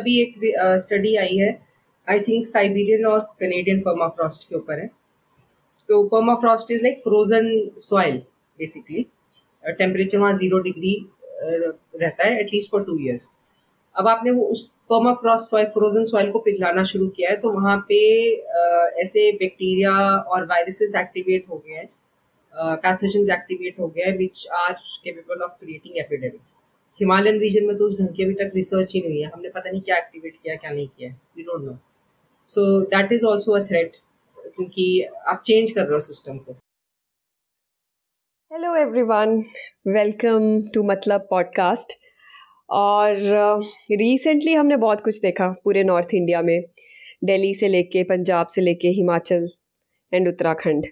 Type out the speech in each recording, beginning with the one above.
अभी एक स्टडी आई है आई थिंक साइबेरियन और कनेडियन पर्माफ्रॉस्ट के ऊपर है। तो permafrost is like frozen soil basically temperature वहाँ ज़ीरो डिग्री रहता है एटलीस्ट फॉर टू ईयर्स अब आपने वो उस पर्माफ्रॉस्ट सॉइल फ्रोजन सॉइल को पिघलाना शुरू किया है तो वहाँ पे ऐसे बैक्टीरिया और वायरसेस एक्टिवेट हो गए हैं। पैथोजेंस एक्टिवेट हो गए हैं which are capable of creating epidemics Himalayan region में तो उस ढंग की अभी तक रिसर्च ही नहीं है। हमने पता नहीं क्या एक्टिवेट किया क्या नहीं किया we don't know so that is also a threat क्योंकि आप चेंज कर रहे हो सिस्टम को। हेलो एवरीवन वेलकम टू मतलब पॉडकास्ट और रिसेंटली uh, हमने बहुत कुछ देखा पूरे नॉर्थ इंडिया में। दिल्ली से लेके पंजाब से लेके हिमाचल एंड उत्तराखंड।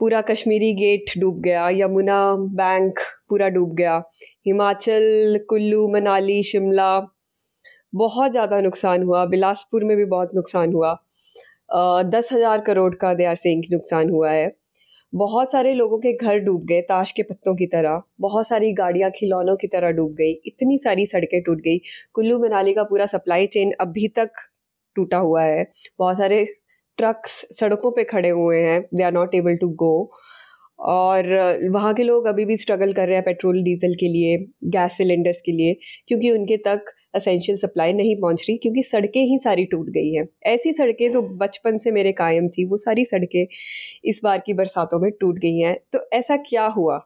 पूरा कश्मीरी गेट डूब गया, यमुना बैंक पूरा डूब गया, हिमाचल, कुल्लू, मनाली, शिमला, बहुत ज़्यादा नुकसान हुआ, बिलासपुर में भी बहुत नुकसान हुआ। दस हज़ार करोड़ का दे आर सेइंग नुकसान हुआ है। बहुत सारे लोगों के घर डूब गए, ताश के पत्तों की तरह। बहुत सारी गाड़ियाँ खिलौनों की तरह डूब गई, इतनी सारी सड़कें टूट गई। कुल्लू, मनाली का पूरा सप्लाई चेन अभी तक टूटा हुआ है। बहुत सारे ट्रक्स सड़कों पे खड़े हुए हैं they are not able to go और वहाँ के लोग अभी भी स्ट्रगल कर रहे हैं पेट्रोल डीजल के लिए गैस सिलेंडर्स के लिए, क्योंकि उनके तक असेंशियल सप्लाई नहीं पहुँच रही, क्योंकि सड़कें ही सारी टूट गई हैं। ऐसी सड़कें तो बचपन से मेरे कायम थी, वो सारी सड़कें इस बार की बरसातों में टूट गई हैं। तो ऐसा क्या हुआ?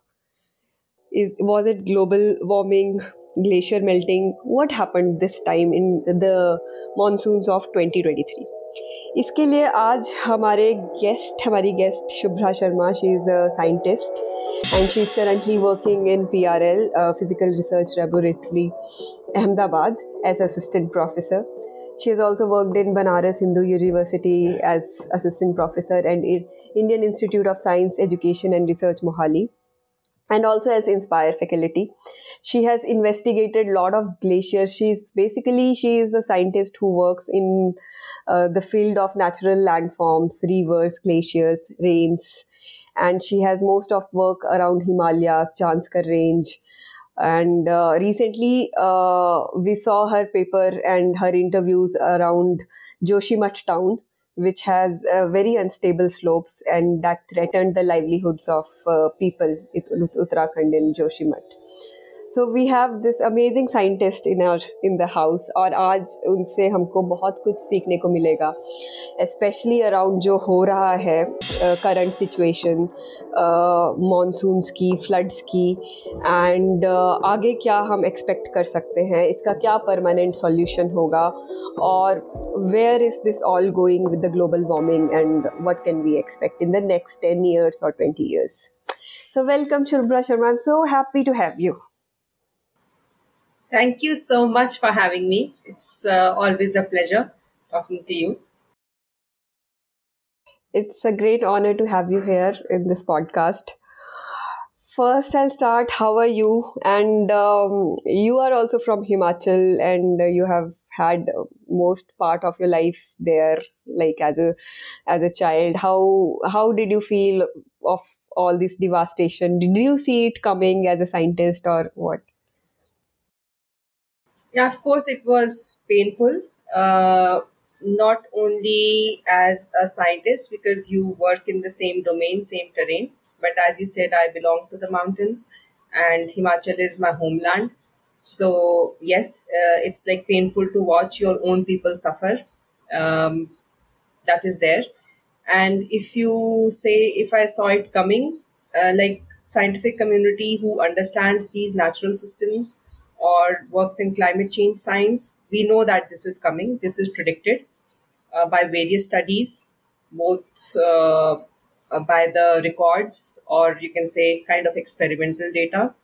Is was it global warming glacier melting what happen this time in the monsoons of twenty twenty three इसके लिए आज हमारे गेस्ट हमारी guest Shubhra Sharma she is a scientist and she is currently working in P R L Physical Research Laboratory Ahmedabad as assistant professor she is also worked in Banaras Hindu University as assistant professor and Indian Institute of Science Education and Research Mohali and also as inspire faculty she has investigated a lot of glaciers. She's basically she is a scientist who works in uh, the field of natural landforms rivers glaciers rains. And she has most of work around himalayas Janskar range. And uh, recently uh, we saw her paper and her interviews around Joshimath town which has uh, very unstable slopes and that threatened the livelihoods of uh, people in Uttarakhand and Joshimath. So we have this amazing scientist in our in the house और आज उनसे हमको बहुत कुछ सीखने को मिलेगा specially around जो हो रहा है करंट सिचुएशन मानसून्स की फ्लड्स की एंड uh, आगे क्या हम एक्सपेक्ट कर सकते हैं इसका क्या परमानेंट सॉल्यूशन होगा और where is this all going with the global warming and what can we expect in the next ten years और twenty years So welcome Shubhra Sharma. I'm so happy to have you. Thank you so much for having me. It's uh, always a pleasure talking to you. It's a great honor to have you here in this podcast. First, I'll start. How are you? And um, you are also from Himachal, and you have had most part of your life there, like as a as a child. How how did you feel of all this devastation? Did you see it coming as a scientist, or what? Yeah, of course, it was painful. Uh, not only as a scientist because you work in the same domain, same terrain, but as you said, I belong to the mountains, and Himachal is my homeland. So yes, uh, it's like painful to watch your own people suffer. Um, that is there, and if you say if I saw it coming, uh, like scientific community who understands these natural systems or works in climate change science, we know that this is coming. This is predicted uh, by various studies, both uh, uh, by the records or you can say kind of experimental data,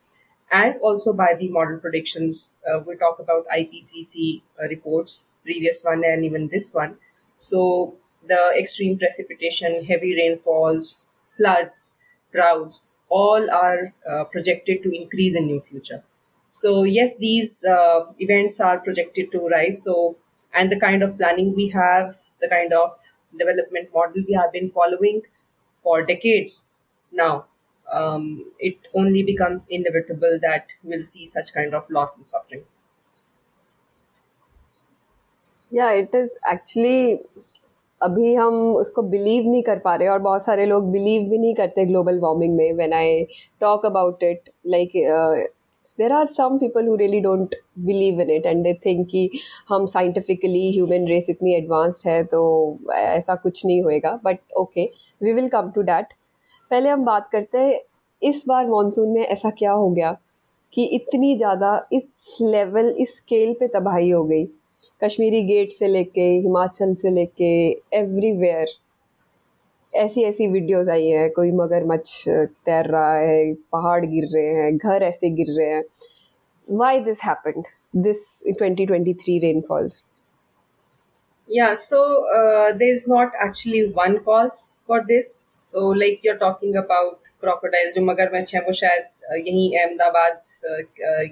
and also by the model predictions. Uh, we talk about IPCC uh, reports, previous one and even this one. So the extreme precipitation, heavy rainfalls, floods, droughts, all are uh, projected to increase in near future. So yes, these uh, events are projected to rise. So and the kind of planning we have, the kind of development model we have been following for decades now, um, it only becomes inevitable that we'll see such kind of loss and suffering. या it is actually अभी हम उसको believe नहीं कर पा रहे और बहुत सारे लोग बिलीव भी नहीं करते ग्लोबल वार्मिंग में when I talk about it like there are some people who really don't believe in it and they think कि हम साइंटिफिकली ह्यूमन रेस इतनी एडवांस्ड है तो ऐसा कुछ नहीं होएगा but okay we will come to that पहले हम बात करते हैं, इस बार मानसून में ऐसा क्या हो गया कि इतनी ज़्यादा इस लेवल इस स्केल पे तबाही हो गई। कश्मीरी गेट से लेके, हिमाचल से लेके एवरीवेयर ऐसी ऐसी वीडियोस आई है कोई मगरमच्छ तैर रहा है पहाड़ गिर रहे हैं घर ऐसे गिर रहे हैं। Why this happened this 2023 rainfalls Yeah, so uh, there's not actually one cause for this. So, like you're talking about crocodiles, जो मगरमच्छ हैं वो शायद यहीं अहमदाबाद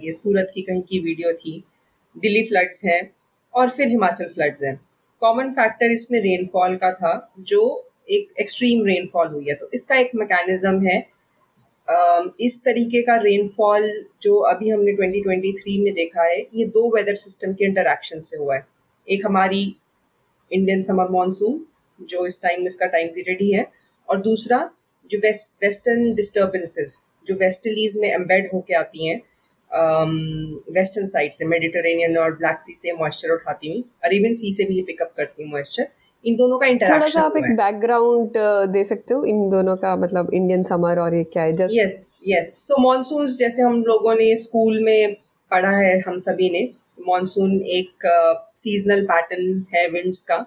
ये सूरत की कहीं की वीडियो थी। दिल्ली फ्लड्स हैं और फिर हिमाचल फ्लड्स हैं। कॉमन फैक्टर इसमें रेनफॉल का था जो एक एक्सट्रीम रेनफॉल हुई है। तो इसका एक मैकेनिज्म है। इस तरीके का रेनफॉल जो अभी हमने 2023 में देखा है, ये दो वेदर सिस्टम के इंटरेक्शन से हुआ है। एक हमारी इंडियन समर मानसून जो इस टाइम इसका टाइम पीरियड ही है, और दूसरा जो वेस्ट वेस्टर्न डिस्टर्बेंसेस जो वेस्टलीज में एम्बेड होके आती हैं वेस्टर्न साइड से मेडिटेरेनियन और ब्लैक सी से मॉइस्चर उठाती हूँ अरेबियन सी से भी पिकअप करती हूँ मॉइस्चर इन दोनों का इंटरेक्शन थोड़ा सा आप एक बैकग्राउंड दे सकते हो इन दोनों का मतलब इंडियन समर और ये क्या है? Just yes yes so monsoon जैसे हम लोगों ने स्कूल में पढ़ा है हम सभी ने मॉनसून एक सीजनल uh, पैटर्न है विंड्स का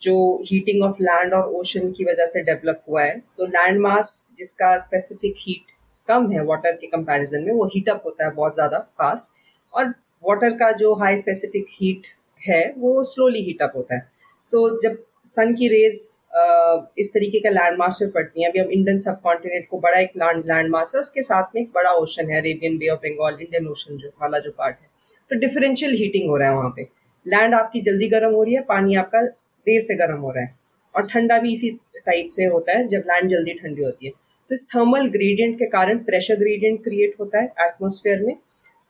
जो हीटिंग ऑफ़ लैंड और ओशन की वजह से डेवलप हुआ है। सो लैंड मास जिसका स्पेसिफिक हीट कम है वाटर के कंपैरिजन में वो हीटअप होता है बहुत ज़्यादा फास्ट और वाटर का जो हाई स्पेसिफिक हीट है वो स्लोली हीटअप होता है। सो so, जब सन की रेज इस तरीके का लैंड मास पर पड़ती हैं। अभी हम इंडियन सब कॉन्टिनेंट को बड़ा एक लैंड लैंड है, उसके साथ में एक बड़ा ओशन है Arabian Bay of Bengal Indian Ocean जो, वाला जो पार्ट है। तो डिफरेंशियल हीटिंग हो रहा है वहाँ पे। लैंड आपकी जल्दी गर्म हो रही है, पानी आपका देर से गर्म हो रहा है। और ठंडा भी इसी टाइप से होता है, जब लैंड जल्दी ठंडी होती है। तो इस थर्मल ग्रेडियंट के कारण प्रेशर ग्रेडियंट क्रिएट होता है एटमोसफेयर में।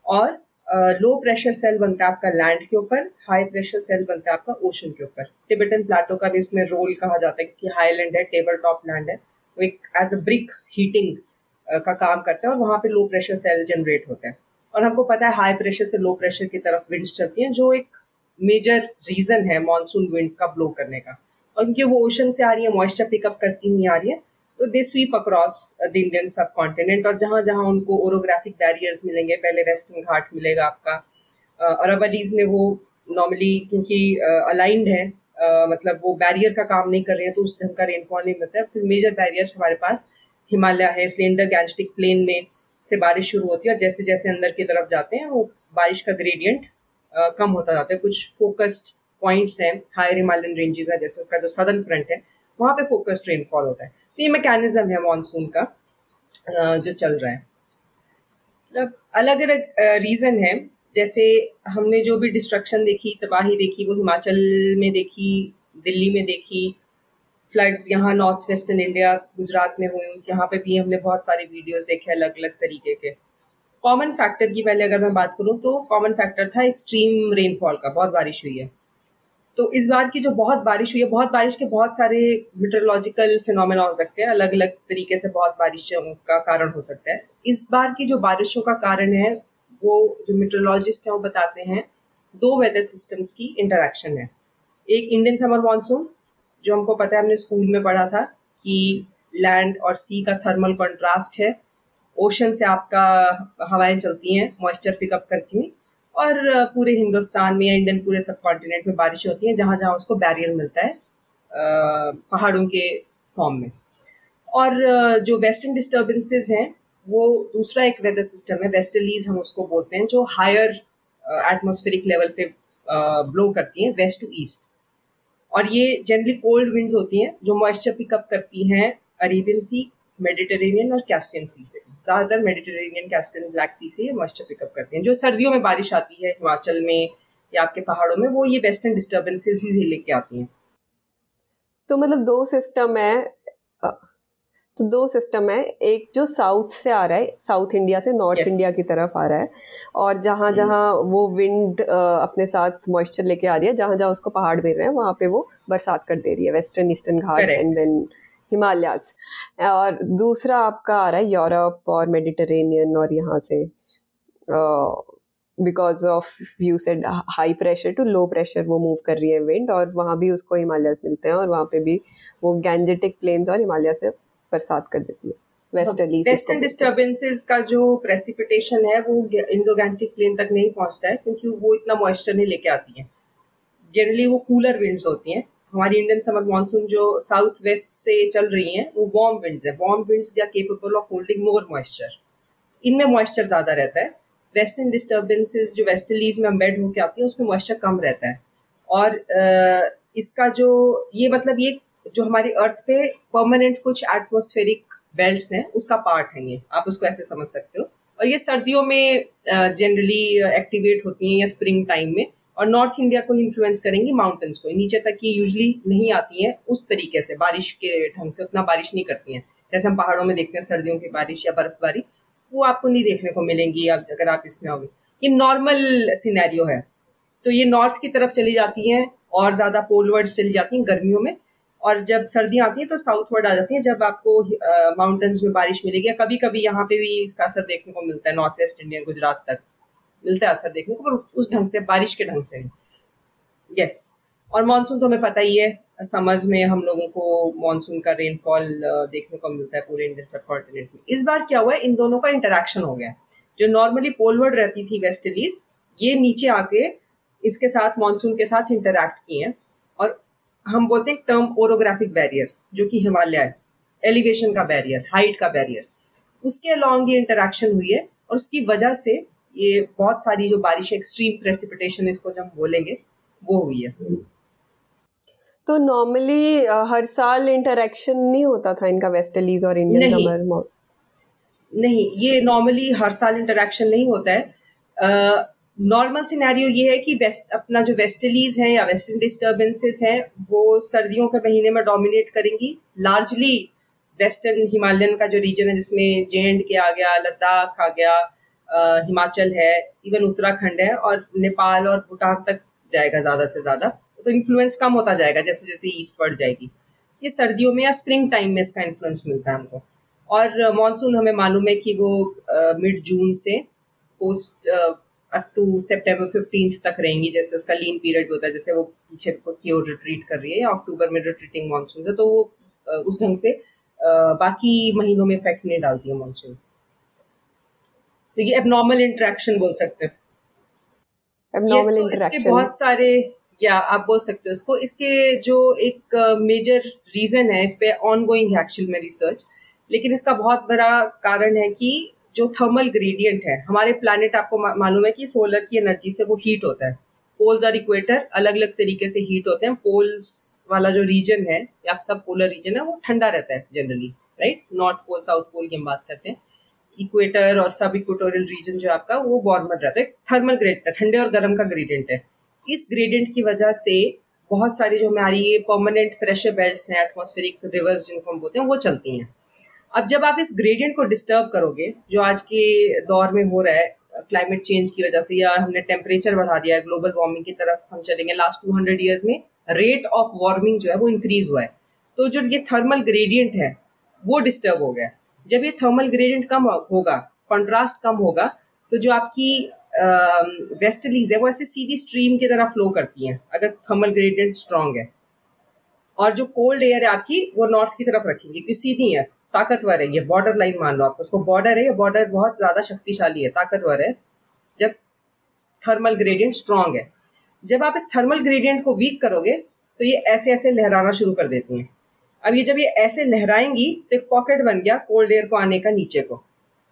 और लो प्रेशर सेल बनता है आपका लैंड के ऊपर हाई प्रेशर सेल बनता है आपका ओशन के ऊपर. टिबेटन प्लाटो का भी इसमें रोल कहा जाता है कि हाईलैंड है टेबल टॉप लैंड है. वो एक एज अ ब्रिक हीटिंग का काम करता है और वहाँ पे लो प्रेशर सेल जनरेट होता है. और हमको पता है हाई प्रेशर से लो प्रेशर की तरफ़ विंड्स चलती हैं, जो एक मेजर रीजन है मानसून विंड्स का ब्लो करने का. और क्योंकि वो ओशन से आ रही है मॉइस्चर पिकअप करती हुई आ रही है तो they sweep across the Indian subcontinent और जहाँ जहाँ उनको ओरोग्राफिक बैरियर्स मिलेंगे पहले वेस्टर्न घाट मिलेगा आपका। अरबलीज में वो नॉर्मली क्योंकि अलाइंड है uh, मतलब वो बैरियर का काम नहीं कर रहे हैं तो उस ढंग का रेनफॉल नहीं मिलता है। फिर मेजर बैरियर हमारे पास हिमालय है सिलेंडर गैंस्टिक प्लेन में से बारिश शुरू होती है और जैसे जैसे अंदर की तरफ़ जाते हैं वो बारिश का ग्रेडियंट uh, कम होता जाता है। कुछ फोकस्ड पॉइंट्स हैं हायर हिमालयन रेंजेस है जैसे उसका जो सदर्न फ्रंट है वहाँ पे फोकस्ड रेनफॉल होता है। तो ये मैकेनिज्म है मानसून का जो चल रहा है। मतलब अलग अलग रीज़न है। जैसे हमने जो भी डिस्ट्रक्शन देखी, तबाही देखी, वो हिमाचल में देखी, दिल्ली में देखी फ्लड्स यहाँ नॉर्थ वेस्टर्न इंडिया गुजरात में हुई, यहाँ पे भी हमने बहुत सारे वीडियोस देखे अलग अलग तरीके के। कॉमन फैक्टर की पहले अगर मैं बात करूँ तो कॉमन फैक्टर था एक्सट्रीम रेनफॉल का, बहुत बारिश हुई है। तो इस बार की जो बहुत बारिश हुई है, बहुत बारिश के बहुत सारे मीटरोलॉजिकल फिनोमेना हो सकते हैं। अलग अलग तरीके से बहुत बारिशों का कारण हो सकता है। इस बार की जो बारिशों का कारण है, वो जो मीटरोलॉजिस्ट हैं, वो बताते हैं, दो वेदर सिस्टम्स की इंटरेक्शन है। एक इंडियन समर मानसून जो हमको पता है, हमने स्कूल में पढ़ा था कि लैंड और सी का थर्मल कॉन्ट्रास्ट है। ओशन से आपका हवाएँ चलती हैं मॉइस्चर पिकअप करती हैं। और पूरे हिंदुस्तान में या इंडियन पूरे सब कॉन्टिनेंट में बारिशें होती हैं, जहाँ जहाँ उसको बैरियर मिलता है पहाड़ों के फॉर्म में। और जो वेस्टर्न डिस्टर्बेंसेज हैं, वो दूसरा एक वेदर सिस्टम है वेस्टर्लीज हम उसको बोलते हैं, जो हायर एटमोस्फेरिक लेवल पे ब्लो करती हैं वेस्ट टू ईस्ट और ये जनरली कोल्ड विंड्स होती हैं, जो मॉइस्चर पिकअप करती हैं अरेबियन सी मेडिटेरेनियन और कैस्पियन सी से। ज़्यादातर मेडिटेरेनियन कैस्पियन ब्लैक सी से मॉइस्चर पिकअप करते हैं। जो सर्दियों में बारिश आती है हिमाचल में या आपके पहाड़ों में वो ये वेस्टर्न डिस्टर्बेंसेज ही लेके आती हैं। तो मतलब दो सिस्टम है तो दो सिस्टम है। एक जो साउथ से आ रहा है साउथ इंडिया से नॉर्थ Yes. इंडिया की तरफ़ आ रहा है और जहाँ जहाँ वो विंड अपने साथ मॉइस्चर लेके आ रही है जहाँ जहाँ उसको पहाड़ मिल रहे हैं वहाँ पे वो बरसात कर दे रही है western eastern Ghat and then Himalayas. और दूसरा आपका आ रहा है यूरोप और मेडिटेरेनियन और यहाँ से because of you said high pressure to low pressure वो मूव कर रही है विंड और वहाँ भी उसको हिमालयाज मिलते हैं और वहाँ पे भी वो गैंजेटिक प्लेन्स और हिमालयाज में बरसात कर देती है। वेस्टर्ली वेस्टर्न डिस्टर्बेंसेस का जो प्रेसिपिटेशन है वो इंडो गैंजेटिक प्लेन तक नहीं पहुँचता है क्योंकि वो इतना मॉइस्चर नहीं लेके आती है। जनरली वो कूलर विंड्स होती हैं। हमारी इंडियन समर मानसून जो साउथ वेस्ट से चल रही हैं, वो वार्म विंड्स है। Warm winds they are capable of holding more moisture इनमें मॉइस्चर ज़्यादा रहता है। वेस्टर्न डिस्टर्बेंसेस जो वेस्टर्लीज में एम्बेड होकर आती है, उसमें मॉइस्चर कम रहता है। और इसका जो, ये मतलब ये जो हमारी अर्थ पे परमानेंट कुछ एटमोस्फेरिक बेल्ट्स हैं, उसका पार्ट है ये। आप उसको ऐसे समझ सकते हो। और ये सर्दियों में जनरली एक्टिवेट होती हैं या स्प्रिंग टाइम में। और नॉर्थ इंडिया को इन्फ्लुएंस करेंगी माउंटेन्स को। नीचे तक ये यूजली नहीं आती हैं उस तरीके से, बारिश के ढंग से उतना बारिश नहीं करती हैं। जैसे हम पहाड़ों में देखते हैं सर्दियों की बारिश या बर्फबारी, वो आपको नहीं देखने को मिलेंगी आप, अगर आप इसमें आओगे। ये नॉर्मल सिनेरियो है। तो ये नॉर्थ की तरफ़ चली जाती हैं और ज़्यादा पोलवर्ड्स चली जाती हैं गर्मियों में और जब सर्दियाँ आती हैं तो साउथवर्ड आ जाती हैं जब आपको माउंटेन्स में बारिश मिलेगी या कभी कभी यहाँ पे भी इसका असर देखने को मिलता है नॉर्थ वेस्ट इंडिया गुजरात तक। मिलता है असर देखने को, पर उस ढंग से, बारिश के ढंग से यस और मानसून तो हमें पता ही है समर्स में हम लोगों को मानसून का रेनफॉल देखने को मिलता है पूरे इंडियन सब कॉन्टिनेंट में। इस बार क्या हुआ है, इन दोनों का इंटरेक्शन हो गया जो नॉर्मली पोलवर्ड रहती थी वेस्टर्लीज ये नीचे आके इसके साथ मानसून के साथ इंटरेक्ट किए हैं। और हम बोलते हैं टर्म ओरोग्राफिक बैरियर जो कि हिमालय है। एलिवेशन का बैरियर हाइट का बैरियर उसके अलॉन्ग ये इंटरेक्शन हुई है और उसकी वजह से ये बहुत सारी जो बारिश एक्सट्रीम प्रेसिपिटेशन इसको जब हम बोलेंगे वो हुई है। तो नॉर्मली हर साल इंटरेक्शन नहीं होता था इनका वेस्टर्लीज और इंडियन नहीं। समर नहीं ये नॉर्मली हर साल इंटरेक्शन नहीं होता है। नॉर्मल uh, सिनेरियो ये है कि वेस्ट अपना जो वेस्टर्लीज हैं या वेस्टर्न डिस्टर्बेंसेस हैं वो सर्दियों के महीने में डोमिनेट करेंगी। लार्जली वेस्टर्न हिमालयन का जो रीजन है जिसमें जे एंड के आ गया लद्दाख आ गया हिमाचल है इवन उत्तराखंड है और नेपाल और भूटान तक जाएगा ज़्यादा से ज़्यादा। तो इन्फ्लुएंस कम होता जाएगा जैसे जैसे ईस्ट बढ़ जाएगी। ये सर्दियों में या स्प्रिंग टाइम में इसका इन्फ्लुएंस मिलता है हमको। और मानसून हमें मालूम है कि वो मिड जून से post up to September fifteen तक रहेंगी, जैसे उसका लीन पीरियड होता है, जैसे वो पीछे की ओर रिट्रीट कर रही है या अक्टूबर में रिट्रीटिंग मानसून से तो वो उस ढंग से बाकी महीनों में इफ़ेक्ट नहीं डालती है मानसून तो ये एबनॉर्मल इंटरेक्शन बोल सकते हैं। Yes, तो इसके बहुत सारे या आप बोल सकते हो इसको। इसके जो एक मेजर रीजन है इस पे ऑन गोइंग है एक्चुअल में रिसर्च लेकिन इसका बहुत बड़ा कारण है कि जो थर्मल ग्रेडियंट है हमारे प्लानट आपको मा- मालूम है कि सोलर की एनर्जी से वो हीट होता है। पोल्स और इक्वेटर अलग अलग तरीके से हीट होते हैं। पोल्स वाला जो रीजन है या सब पोलर रीजन है वो ठंडा रहता है generally right north pole south pole की हम बात करते हैं। इक्वेटर और सब इक्वेटोरियल रीजन जो आपका, वो वार्मर रहता है। थर्मल ग्रेडियंट ठंडे और गर्म का ग्रेडियंट है। इस ग्रेडियंट की वजह से बहुत सारी जो हमारी ये परमानेंट प्रेशर बेल्ट्स हैं एटमॉस्फेरिक रिवर्स जिनको हम बोलते हैं, वो चलती हैं। अब जब आप इस ग्रेडियंट को डिस्टर्ब करोगे, जो आज के दौर में हो रहा है क्लाइमेट चेंज की वजह से, या हमने टेम्परेचर बढ़ा दिया है ग्लोबल वार्मिंग की तरफ़ हम चलेंगे लास्ट टू हंड्रेड ईयर्स में रेट ऑफ़ वार्मिंग जो है, वो इंक्रीज हुआ है। तो जो ये थर्मल ग्रेडियंट है, वो डिस्टर्ब हो गया जब ये थर्मल ग्रेडियंट कम होगा कॉन्ट्रास्ट कम होगा तो जो आपकी वेस्टलीज है, वो ऐसे सीधी स्ट्रीम की तरह फ्लो करती हैं, अगर थर्मल ग्रेडियंट स्ट्रांग है। और जो कोल्ड एयर है आपकी, वो नॉर्थ की तरफ़ रखेंगे, क्योंकि सीधी है, ताकतवर है, ये बॉर्डर लाइन मान लो आपको, उसको बॉर्डर है, ये बॉर्डर बहुत ज़्यादा शक्तिशाली है, ताकतवर है, जब थर्मल ग्रेडियंट स्ट्रांग है। जब आप इस थर्मल ग्रेडियंट को वीक करोगे तो ये ऐसे ऐसे लहराना शुरू कर देती हैं। अब ये जब ये ऐसे लहराएँगी तो एक पॉकेट बन गया कोल्ड एयर को आने का नीचे को।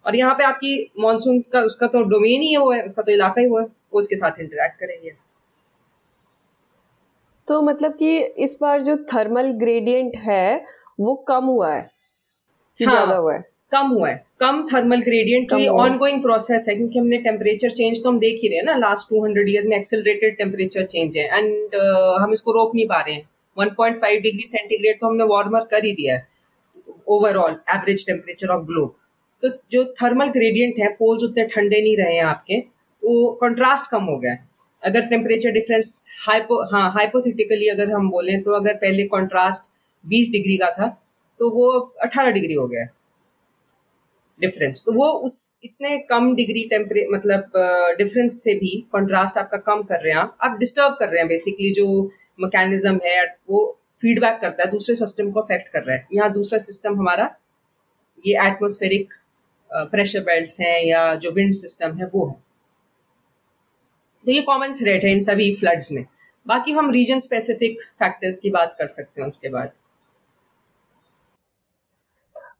और यहाँ पे आपकी मानसून का उसका तो डोमेन ही वो है उसका तो इलाका ही वो है वो उसके साथ इंटरेक्ट करेंगे ऐसे तो मतलब कि इस बार जो थर्मल ग्रेडियंट है वो कम हुआ है? हाँ। ज़्यादा हुआ है? कम हुआ है। कम थर्मल ग्रेडियंट जो ये हुआ। ऑनगोइंग प्रोसेस है क्योंकि हमने टेम्परेचर चेंज तो हम देख ही रहे हैं ना लास्ट 200 इयर्स में एक्सेलरेटेड टेम्परेचर चेंज है एंड uh, हम इसको रोक नहीं पा रहे हैं। 1.5 डिग्री सेंटीग्रेड तो हमने वार्मर कर ही दिया है overall average temperature of globe तो जो थर्मल ग्रेडियंट है पोल्स उतने ठंडे नहीं रहे हैं आपके तो कंट्रास्ट कम हो गया है। अगर टेम्परेचर डिफरेंस हाइपो हाँ हाइपोथेटिकली अगर हम बोलें तो अगर पहले कंट्रास्ट 20 डिग्री का था तो वो 18 डिग्री हो गया डिफरेंस तो वो उस इतने कम डिग्री टेम्परे मतलब डिफरेंस से भी कंट्रास्ट आपका कम कर रहे हैं आप आप डिस्टर्ब कर रहे हैं बेसिकली जो मैकेनिज्म है वो फीडबैक करता है दूसरे सिस्टम को अफेक्ट कर रहा है। यहाँ दूसरा सिस्टम हमारा ये एटमोस्फेरिक प्रेशर बेल्ट हैं या जो विंड सिस्टम है वो है। तो ये कॉमन थ्रेट है इन सभी फ्लड्स में। बाकी हम रीजन स्पेसिफिक फैक्टर्स की बात कर सकते हैं उसके बाद।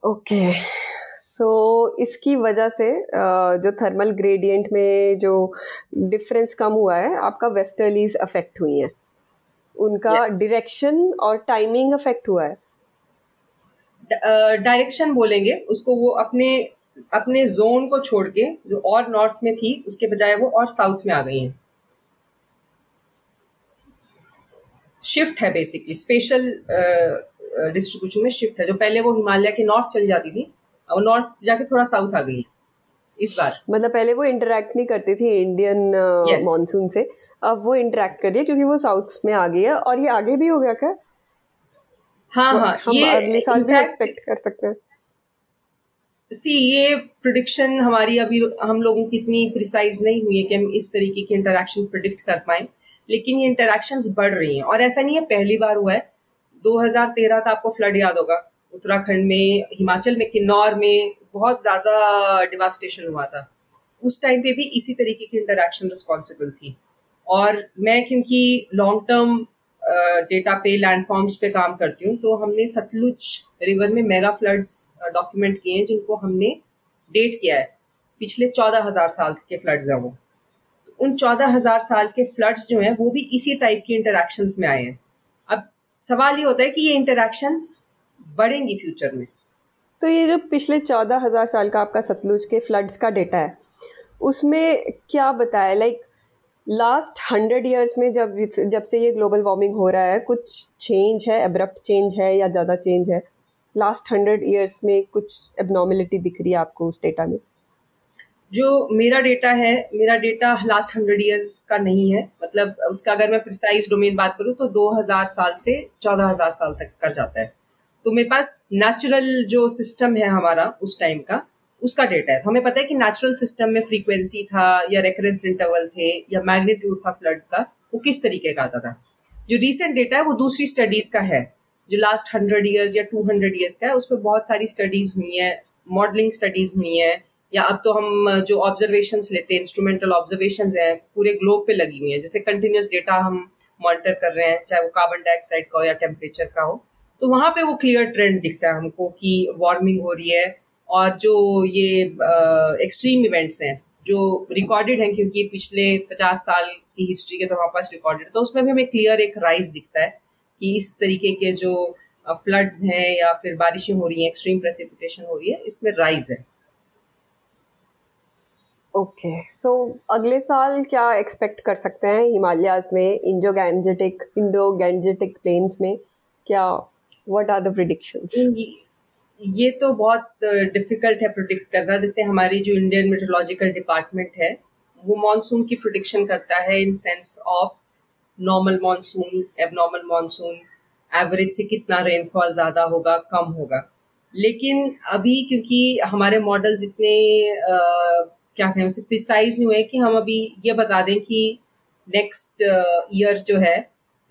Okay okay. सो so, इसकी वजह से जो थर्मल ग्रेडियंट में जो डिफरेंस कम हुआ है आपका वेस्टर्लीज अफेक्ट हुई हैं। उनका डायरेक्शन yes. और टाइमिंग अफेक्ट हुआ है। डायरेक्शन uh, बोलेंगे उसको वो अपने अपने जोन को छोड़ के जो और नॉर्थ में थी उसके बजाय वो और साउथ में आ गई हैं। शिफ्ट है बेसिकली स्पेशल डिस्ट्रीब्यूशन में शिफ्ट है। जो पहले वो हिमालय के नॉर्थ चली जाती थी और नॉर्थ जाके थोड़ा साउथ आ गई इस बार। मतलब पहले वो इंटरेक्ट नहीं करती थी इंडियन मानसून uh, yes. से। अब वो इंटरेक्ट कर रही है क्योंकि वो साउथ में आ गई है और ये आगे भी हो गया क्या? हाँ हाँ हम ये अगले साल भी एक्सपेक्ट कर सकते हैं। सी ये प्रोडिक्शन हमारी अभी हम लोगों की इतनी प्रिसाइज नहीं हुई है कि हम इस तरीके की इंटरेक्शन प्रिडिक्ट कर पाए लेकिन ये इंटरेक्शंस बढ़ रही हैं। और ऐसा नहीं है पहली बार हुआ है। 2013 का आपको फ्लड याद होगा। उत्तराखंड में हिमाचल में किन्नौर में बहुत ज़्यादा डिवास्टेशन हुआ था। उस टाइम पे भी इसी तरीके की इंटरेक्शन रिस्पॉन्सिबल थी। और मैं क्योंकि लॉन्ग टर्म डेटा पे लैंडफॉर्म्स पे काम करती हूँ तो हमने सतलुज रिवर में मेगा फ्लड्स डॉक्यूमेंट किए हैं, जिनको हमने डेट किया है। पिछले चौदह हज़ार साल के फ्लड्स हैं वो। तो उन चौदह हज़ार साल के फ्लड्स जो हैं, वो भी इसी टाइप की इंटरेक्शंस में आए हैं। अब सवाल ये होता है कि ये इंटरेक्शंस बढ़ेंगी फ्यूचर में? तो ये जो पिछले चौदह हज़ार साल का आपका सतलुज के फ्लड्स का डेटा है, उसमें क्या बताया? लाइक लास्ट हंड्रेड ईयर्स में जब जब से ये ग्लोबल वार्मिंग हो रहा है, कुछ चेंज है? एब्रप्ट चेंज है या ज़्यादा चेंज है? लास्ट हंड्रेड ईयर्स में कुछ एबनॉर्मेलिटी दिख रही है आपको उस डेटा में? जो मेरा डेटा है, मेरा डेटा लास्ट हंड्रेड ईयर्स का नहीं है। मतलब उसका अगर मैं प्रिसाइज डोमेन बात करूँ तो 2000 साल से 14000 साल तक कर जाता है। तो मेरे पास नेचुरल जो सिस्टम है हमारा उस टाइम का, उसका डेटा है। तो हमें पता है कि नेचुरल सिस्टम में फ्रीक्वेंसी था या रेकरेंस इंटरवल थे या मैग्नीट्यूड था फ्लड का, वो किस तरीके का आता था। जो रिसेंट डेटा है वो दूसरी स्टडीज़ का है। जो लास्ट हंड्रेड ईयर्स या टू हंड्रेड ईयर्स का है, उस पर बहुत सारी स्टडीज़ हुई हैं मॉडलिंग स्टडीज़ हुई हैं, या अब तो हम जो ऑब्जर्वेशन लेते हैं इंस्ट्रूमेंटल ऑब्जर्वेशन हैं, पूरे ग्लोब पे लगी हुई हैं। जैसे कंटिन्यूस डेटा हम मॉनिटर कर रहे हैं, चाहे वो कार्बन डाइऑक्साइड का हो या टेम्परेचर का हो। तो वहाँ पे वो क्लियर ट्रेंड दिखता है हमको कि वार्मिंग हो रही है और जो ये एक्सट्रीम इवेंट्स हैं, जो रिकॉर्डेड हैं, क्योंकि पिछले पचास साल की हिस्ट्री के तो हमारे पास रिकॉर्डेड तो उसमें भी हमें क्लियर एक राइज दिखता है कि इस तरीके के जो फ्लड्स हैं या फिर बारिशें हो रही हैं एक्सट्रीम प्रेसिपिटेशन हो रही है, इसमें राइज है। ओके सो अगले साल क्या एक्सपेक्ट कर सकते हैं हिमालयाज में Indo Gangetic Indo Gangetic plains में? क्या व्हाट आर द प्रिडिक्शंस ये तो बहुत डिफ़िकल्ट है प्रोडिक्ट करना। जैसे हमारी जो इंडियन मेट्रोलॉजिकल डिपार्टमेंट है, वो मानसून की प्रोडिक्शन करता है in sense of normal monsoon abnormal monsoon average से कितना रेनफॉल ज़्यादा होगा, कम होगा। लेकिन अभी क्योंकि हमारे मॉडल्स इतने क्या कहें उसे प्रिसाइज नहीं हुए कि हम अभी ये बता दें कि नेक्स्ट ईयर जो है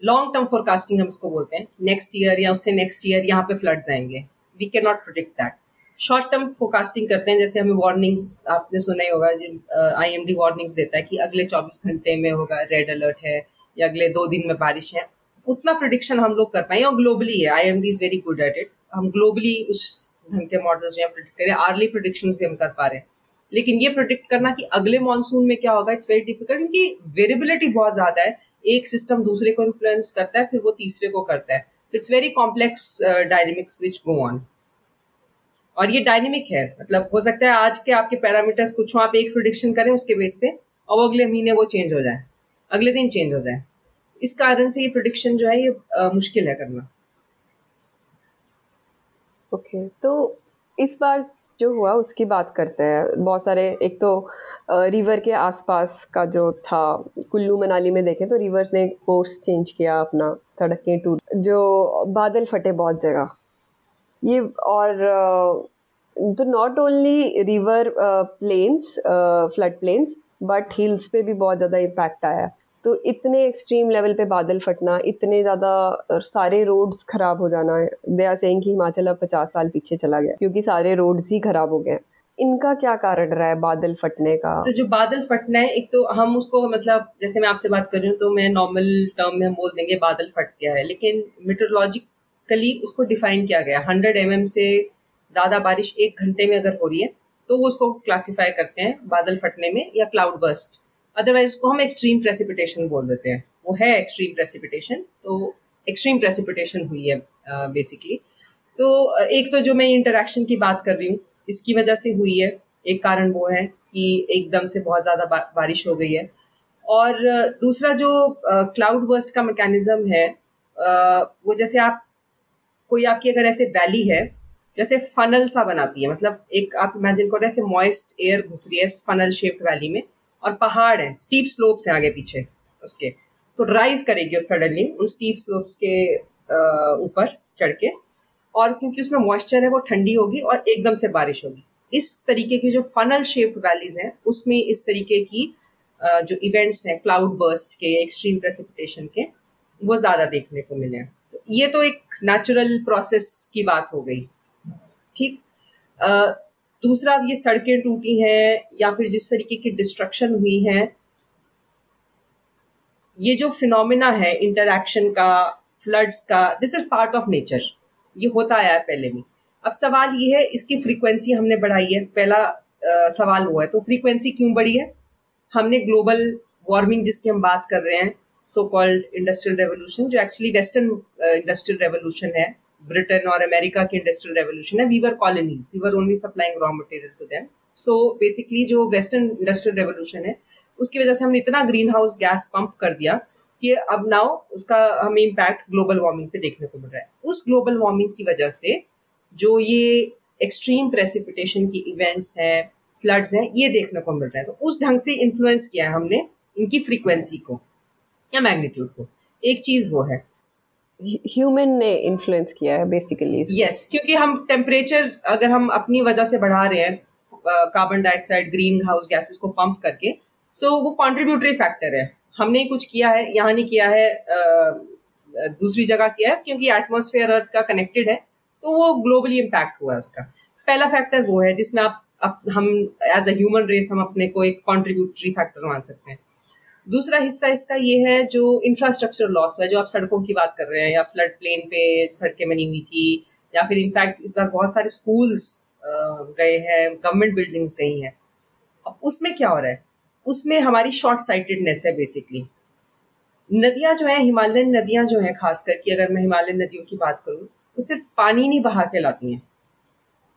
लॉन्ग टर्म फोरकास्टिंग हम उसको बोलते हैं। नेक्स्ट ईयर या उससे नेक्स्ट ईयर यहाँ पे फ्लड्स आएँगे। We can not predict that short term forecasting करते हैं, जैसे हमें वार्निंग्स आपने सुना ही होगा, जिन आई एम डी वार्निंग्स देता है कि अगले चौबीस घंटे में होगा रेड अलर्ट है, या अगले दो दिन में बारिश है। उतना प्रोडिक्शन हम लोग कर पाए, और ग्लोबली है। I M D is very good at it हम ग्लोबली उस ढंग के मॉडल्स जो है आर्ली प्रोडिक्शन भी हम कर पा रहे हैं। लेकिन ये प्रोडिक्ट करना कि अगले मानसून में क्या होगा इट्स वेरी डिफ़िकल्ट क्योंकि वेरिबिलिटी बहुत ज़्यादा है। एक सिस्टम दूसरे को इन्फ्लुएंस करता है फिर वो तीसरे को करता है। So it's very complex dynamics which go on और ये डायनेमिक है। मतलब हो सकता है आज के आपके पैरामीटर्स कुछ हो आप एक प्रोडिक्शन करें उसके बेस पे और अगले महीने वो चेंज हो जाए। अगले दिन चेंज हो जाए। इस कारण से ये प्रोडिक्शन जो है ये आ, मुश्किल है करना। ओके okay, तो इस बार जो हुआ उसकी बात करते हैं। बहुत सारे, एक तो रिवर के आसपास का जो था, कुल्लू मनाली में देखें तो रिवर ने कोर्स चेंज किया अपना, सड़कें टूट, जो बादल फटे बहुत जगह। ये और तो not only river plains flood plains but hills पे भी बहुत ज़्यादा इम्पैक्ट आया। तो इतने एक्सट्रीम लेवल पे बादल फटना, इतने ज़्यादा सारे रोड्स ख़राब हो जाना दे आर सेइंग कि हिमाचल अब पचास साल पीछे चला गया, क्योंकि सारे रोड्स ही ख़राब हो गए इनका क्या कारण रहा है बादल फटने का? तो जो बादल फटना है, एक तो हम उसको मतलब जैसे मैं आपसे बात कर रही हूँ तो मैं नॉर्मल टर्म में हम बोल देंगे बादल फट गया है, लेकिन मेट्रोलॉजिकली उसको डिफाइन किया गया हंड्रेड एम से ज़्यादा बारिश एक घंटे में अगर हो रही है तो वो उसको क्लासीफाई करते हैं बादल फटने में या क्लाउड बर्स्ट अदरवाइज़ उसको हम एक्सट्रीम प्रेसिपिटेशन बोल देते हैं। वो है एक्सट्रीम प्रेसिपिटेशन तो एक्सट्रीम प्रेसिपिटेशन हुई है बेसिकली uh, तो एक तो जो मैं इंटरेक्शन की बात कर रही हूँ इसकी वजह से हुई है। एक कारण वो है कि एकदम से बहुत ज़्यादा बारिश हो गई है। और दूसरा जो क्लाउड वर्स्ट का मैकेनिज्म है वो जैसे आप कोई आपकी अगर ऐसे वैली है जैसे फनल सा बनाती है मतलब एक आप इमेजिन करो ऐसे मॉइस्ट एयर घुस रही है फनल शेप्ड वैली में और पहाड़ है स्टीप स्लोप्स हैं आगे पीछे उसके। तो राइज करेगी सडनली उन स्टीप स्लोप्स के ऊपर चढ़ के। और क्योंकि उसमें मॉइस्चर है, वो ठंडी होगी और एकदम से बारिश होगी। इस तरीके की जो फनल शेप्ड वैलीज हैं, उसमें इस तरीके की जो इवेंट्स हैं क्लाउड बर्स्ट के एक्सट्रीम प्रेसिपिटेशन के, वो ज़्यादा देखने को मिले हैं। तो ये तो एक नेचुरल प्रोसेस की बात हो गई। ठीक? दूसरा अब ये सड़कें टूटी हैं या फिर जिस तरीके की डिस्ट्रक्शन हुई है ये जो फिनोमिना है इंटरक्शन का फ्लड्स का this is part of nature ये होता आया है पहले भी। अब सवाल ये है इसकी फ्रीक्वेंसी हमने बढ़ाई है। पहला आ, सवाल वो है तो फ्रीक्वेंसी क्यों बढ़ी है? हमने ग्लोबल वार्मिंग जिसकी हम बात कर रहे हैं सो कॉल्ड इंडस्ट्रियल रेवोल्यूशन जो एक्चुअली वेस्टर्न इंडस्ट्रियल रेवोल्यूशन है ब्रिटेन और अमेरिका की इंडस्ट्रियल रेवोल्यूशन है. We were colonies we were only supplying raw material to them so basically जो वेस्टर्न इंडस्ट्रियल रेवोल्यूशन है, उसकी वजह से हमने इतना ग्रीन हाउस गैस पंप कर दिया कि अब नाउ उसका हमें इम्पैक्ट ग्लोबल वार्मिंग पे देखने को मिल रहा है। उस ग्लोबल वार्मिंग की वजह से जो ये एक्सट्रीम प्रेसिपिटेशन की इवेंट्स हैं फ्लड्स हैं, ये देखने को मिल रहे हैं। तो उस ढंग से इन्फ्लुएंस किया है हमने इनकी फ्रीक्वेंसी को या मैग्नीट्यूड को। एक चीज़ वो है ह्यूमन ने इन्फ्लुएंस किया है बेसिकली यस yes, क्योंकि हम टेम्परेचर अगर हम अपनी वजह से बढ़ा रहे हैं carbon dioxide green house gases को पंप करके सो so वो कॉन्ट्रीब्यूटरी फैक्टर है। हमने कुछ किया है यहाँ नहीं किया है दूसरी जगह किया है क्योंकि एटमोसफेयर अर्थ का कनेक्टेड है तो वो ग्लोबली इम्पैक्ट हुआ है उसका। पहला फैक्टर वो है जिसमें आप, आप हम एज अ ह्यूमन रेस हम अपने को एक कॉन्ट्रीब्यूटरी फैक्टर मान सकते हैं। दूसरा हिस्सा इसका ये है जो इंफ्रास्ट्रक्चर लॉस हुआ जो आप सड़कों की बात कर रहे हैं, या फ्लड प्लेन पे सड़कें बनी हुई थी, या फिर इनफैक्ट इस बार बहुत सारे स्कूल्स गए हैं गवर्नमेंट बिल्डिंग्स गई हैं। अब उसमें क्या हो रहा है? उसमें हमारी शॉर्ट साइटेडनेस है बेसिकली नदियाँ जो हैं, हिमालयन नदियाँ जो हैं, खास करके अगर मैं हिमालयन नदियों की बात करूँ, वो सिर्फ़ पानी नहीं बहा के लाती हैं।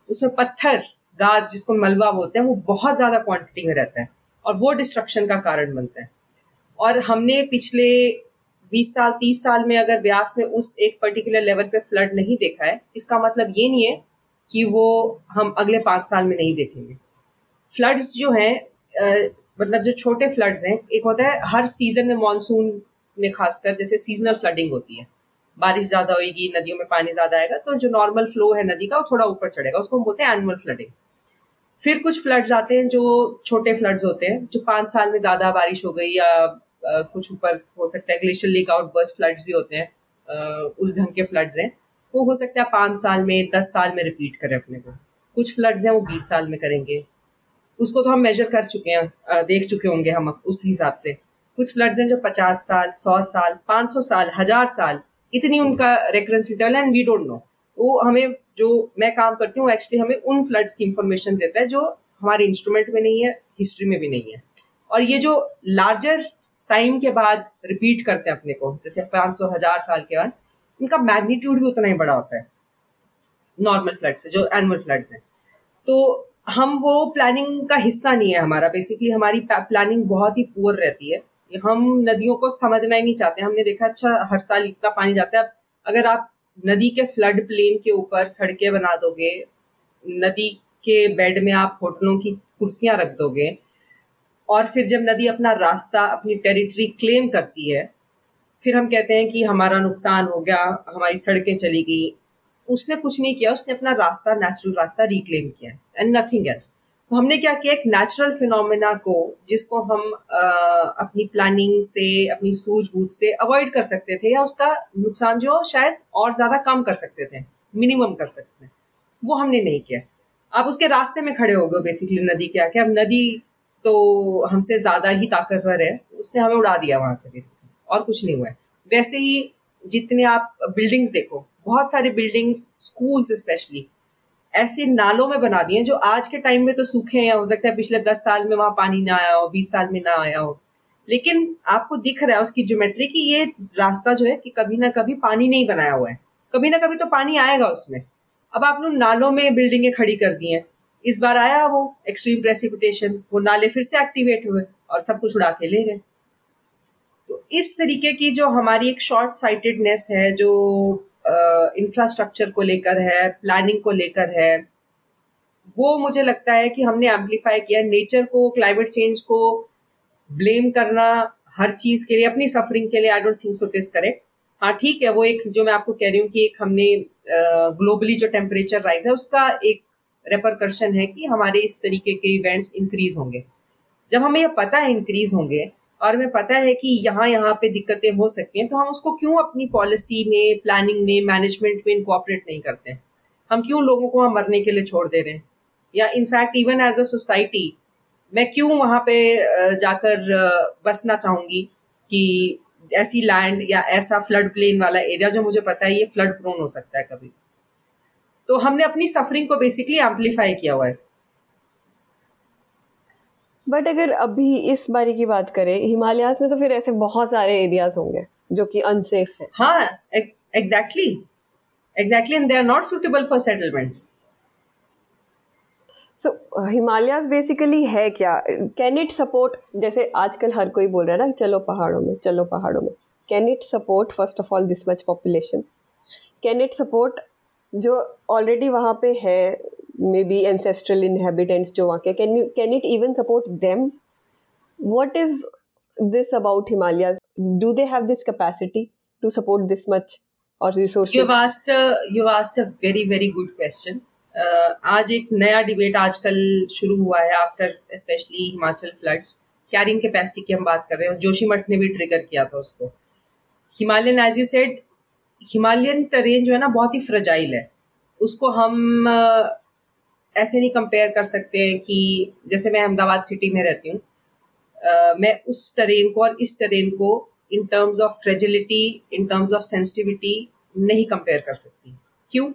उसमें पत्थर, गाद जिसको मलबा बोलते हैं, वो बहुत ज़्यादा क्वांटिटी में रहता है और वो डिस्ट्रक्शन का कारण बनता है। और हमने पिछले 20 साल 30 साल में अगर ब्यास में उस एक पर्टिकुलर लेवल पे फ्लड नहीं देखा है, इसका मतलब ये नहीं है कि वो हम अगले पाँच साल में नहीं देखेंगे। फ्लड्स जो हैं मतलब जो छोटे फ्लड्स हैं, एक होता है हर सीज़न में मानसून में खासकर जैसे सीजनल फ्लडिंग होती है। बारिश ज़्यादा होगी नदियों में पानी ज़्यादा आएगा तो जो नॉर्मल फ्लो है नदी का, वो थोड़ा ऊपर चढ़ेगा, उसको हम बोलते हैं एनुअल फ्लडिंग फिर कुछ फ्लड्स आते हैं जो छोटे फ्लड्स होते हैं, जो पाँच साल में ज़्यादा बारिश हो गई या कुछ ऊपर हो सकता है glacial lake outburst floods भी होते हैं उस ढंग के फ्लड्स हैं। वो हो सकता है पाँच साल में, दस साल में रिपीट करें अपने को। कुछ फ्लड्स हैं, वो बीस साल में करेंगे। उसको तो हम मेजर कर चुके हैं देख चुके होंगे हम उस हिसाब से। कुछ फ्लड्स हैं जो पचास साल, सौ साल, पाँच सौ साल, हज़ार साल, इतनी उनका recurrence interval and we don't know वो हमें, जो मैं काम करती हूँ एक्चुअली हमें उन फ्लड्स की इंफॉर्मेशन देता है, जो हमारे इंस्ट्रूमेंट में नहीं है हिस्ट्री में भी नहीं है। और ये जो लार्जर टाइम के बाद रिपीट करते हैं अपने को। जैसे पाँच सौ, हज़ार साल के बाद इनका मैग्नीट्यूड भी उतना ही बड़ा होता है। नॉर्मल फ्लड्स जो एनुअल फ्लड्स हैं। तो हम वो प्लानिंग का हिस्सा नहीं है हमारा। बेसिकली हमारी प्लानिंग बहुत ही पुअर रहती है। हम नदियों को समझना ही नहीं चाहते। हमने देखा अच्छा हर साल इतना पानी जाता है। अगर आप नदी के फ्लड प्लेन के ऊपर सड़कें बना दोगे, नदी के बेड में आप होटलों की कुर्सियाँ रख दोगे और फिर जब नदी अपना रास्ता अपनी टेरिटरी क्लेम करती है फिर हम कहते हैं कि हमारा नुकसान हो गया हमारी सड़कें चली गई। उसने कुछ नहीं किया उसने अपना रास्ता नेचुरल रास्ता रिक्लेम किया एंड नथिंग एल्स तो हमने क्या किया एक नेचुरल फिनोमेना को जिसको हम आ, अपनी प्लानिंग से अपनी सूझबूझ से अवॉइड कर सकते थे या उसका नुकसान जो शायद और ज़्यादा कम कर सकते थे मिनिमम कर सकते थे वो हमने नहीं किया। आप उसके रास्ते में खड़े हो गए बेसिकली नदी के आके अब नदी तो हमसे ज़्यादा ही ताकतवर है। उसने हमें उड़ा दिया वहाँ से बेसिकली और कुछ नहीं हुआ है। वैसे ही जितने आप बिल्डिंग्स देखो, बहुत सारे बिल्डिंग्स स्कूल्स स्पेशली ऐसे नालों में बना दिए जो आज के टाइम में तो सूखे हैं हो सकता है पिछले दस साल में वहाँ पानी ना आया हो, बीस साल में ना आया हो। लेकिन आपको दिख रहा है उसकी ज्योमेट्री की ये रास्ता जो है कि कभी ना कभी पानी नहीं बनाया हुआ है। कभी ना कभी तो पानी आएगा उसमें। अब आप लोग नालों में बिल्डिंगें खड़ी कर दी हैं। इस बार आया वो एक्सट्रीम प्रेसिपिटेशन वो नाले फिर से एक्टिवेट हुए और सब कुछ उड़ा के ले गए। तो इस तरीके की जो हमारी एक शॉर्ट साइटेडनेस है, जो इंफ्रास्ट्रक्चर को लेकर है प्लानिंग को लेकर है, वो मुझे लगता है कि हमने एम्पलीफाई किया। नेचर को क्लाइमेट चेंज को ब्लेम करना हर चीज़ के लिए, अपनी सफरिंग के लिए I don't think so it is correct हाँ ठीक है, वो एक, जो मैं आपको कह रही हूँ कि एक हमने ग्लोबली जो टेम्परेचर राइज है, उसका एक रेपरकर्शन है कि हमारे इस तरीके के इवेंट्स इंक्रीज होंगे। जब हमें यह पता है इंक्रीज होंगे और हमें पता है कि यहाँ यहाँ पे दिक्कतें हो सकती हैं तो हम उसको क्यों अपनी पॉलिसी में प्लानिंग में मैनेजमेंट में इनकॉपरेट नहीं करते? हम क्यों लोगों को वहाँ मरने के लिए छोड़ दे रहे हैं? या in fact even as a society मैं क्यों वहाँ पे जाकर बसना चाहूँगी कि ऐसी लैंड या ऐसा फ्लड प्लेन वाला एरिया जो मुझे पता है ये फ्लड प्रोन हो सकता है कभी? तो हमने अपनी सफरिंग को बेसिकली एम्पलीफाई किया हुआ है। बट अगर अभी इस बारी की बात करें हिमालयाज में तो फिर ऐसे बहुत सारे एरियाज़ होंगे जो कि अनसेफ है। हाँ exactly exactly and they are not suitable for settlements so Himalayas basically है क्या? कैन इट सपोर्ट जैसे आजकल हर कोई बोल रहा है ना चलो पहाड़ों में चलो पहाड़ों में। Can it support first of all this much population can it support जो ऑलरेडी वहाँ पे है मे बी एंसेस्ट्रल इनहेबिटेंट्स जो वहाँ के can you can it even support them what is this about Himalayas do they have this capacity to support this much और very very good question आज एक नया डिबेट आजकल शुरू हुआ है after specially Himachal floods carrying capacity की हम बात कर रहे हैं जोशीमठ ने भी ट्रिगर किया था उसको। Himalayan as you said Himalayan terrain जो है ना बहुत ही फ्रजाइल है। उसको हम ऐसे नहीं कंपेयर कर सकते हैं कि जैसे मैं अहमदाबाद सिटी में रहती हूँ मैं उस टेरेन को और इस टेरेन को in terms of fragility in terms of sensitivity नहीं कंपेयर कर सकती। क्यों?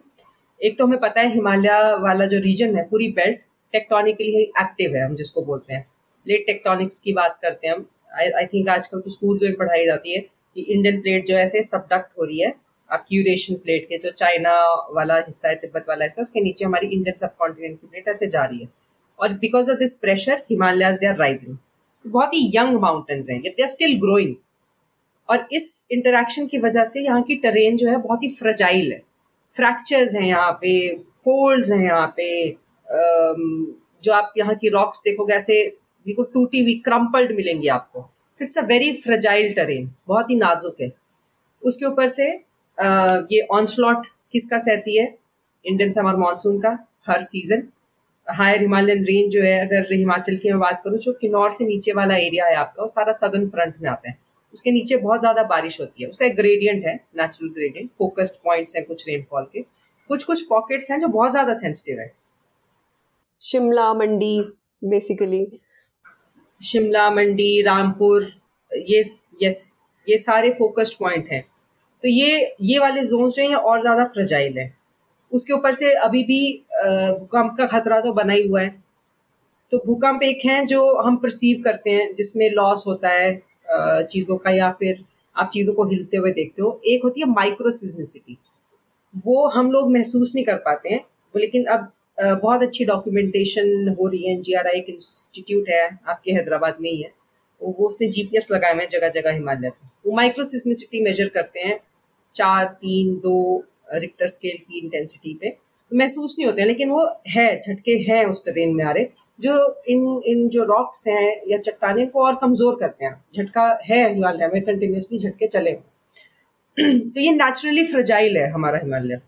एक तो हमें पता है हिमालय वाला जो रीजन है, पूरी बेल्ट टेक्टोनिकली एक्टिव है, हम जिसको बोलते हैं। प्लेट टेक्टोनिक्स की बात करते हैं हम। आई थिंक आजकल तो स्कूल्स में पढ़ाई जाती है कि इंडियन प्लेट जो ऐसे सबडक्ट हो रही है। आपकी यूरेशियन प्लेट के जो चाइना वाला हिस्सा है, तिब्बत वाला हिस्सा, उसके नीचे हमारी इंडियन सब कॉन्टिनेंट की प्लेट ऐसे जा रही है। और because of this pressure Himalayas they are rising बहुत ही यंग माउंटेन्स हैं दे आर स्टिल ग्रोइंग और इस इंटरेक्शन की वजह से यहाँ की टरेन जो है बहुत ही फ्रजाइल है। फ्रैक्चर्स हैं यहाँ पे फोल्ड्स हैं यहाँ पे जो आप यहाँ की रॉक्स देखोगे, ऐसे बिल्कुल टूटी हुई क्रम्पल्ड मिलेंगी आपको। It's a very fragile terrain बहुत ही नाजुक है। उसके ऊपर से ये ऑनस्लॉट किसका सहती है? इंडियन समर मानसून का हर सीज़न हायर हिमालयन रेंज जो है अगर हिमाचल की मैं बात करूँ जो किन्नौर से नीचे वाला एरिया है आपका वो सारा सदर्न फ्रंट में आता है। उसके नीचे बहुत ज़्यादा बारिश होती है। उसका एक ग्रेडियंट है नेचुरल ग्रेडियंट फोकस्ड पॉइंट्स हैं कुछ रेनफॉल के। कुछ कुछ पॉकेट्स हैं जो बहुत ज़्यादा सेंसिटिव है। शिमला मंडी बेसिकली शिमला मंडी रामपुर ये यस ये सारे फोकस्ड पॉइंट हैं। तो ये ये वाले जोन जो है और ज़्यादा फ्रजाइल है। उसके ऊपर से अभी भी भूकंप का खतरा तो बना ही हुआ है। तो भूकंप एक है जो हम परसीव करते हैं, जिसमें लॉस होता है चीज़ों का या फिर आप चीज़ों को हिलते हुए देखते हो। एक होती है माइक्रोसिज्मिसिटी वो हम लोग महसूस नहीं कर पाते हैं। लेकिन अब बहुत अच्छी डॉक्यूमेंटेशन हो रही है। जी एन एक इंस्टीट्यूट है, आपके हैदराबाद में ही है। वो उसने जीपीएस लगाए हुए हैं जगह जगह हिमालय पे। वो माइक्रोसिस्मिसिटी मेजर करते हैं। चार, तीन, दो रिक्टर स्केल की इंटेंसिटी पे। तो महसूस नहीं होते हैं, लेकिन वो है, झटके हैं उस ट्रेन में आ रहे। जो इन इन जो रॉक्स हैं या चट्टाने को और कमज़ोर करते हैं। झटका है हिमालय में कंटिन्यूसली झटके चले। तो ये नेचुरली फ्रेजाइल है हमारा हिमालय।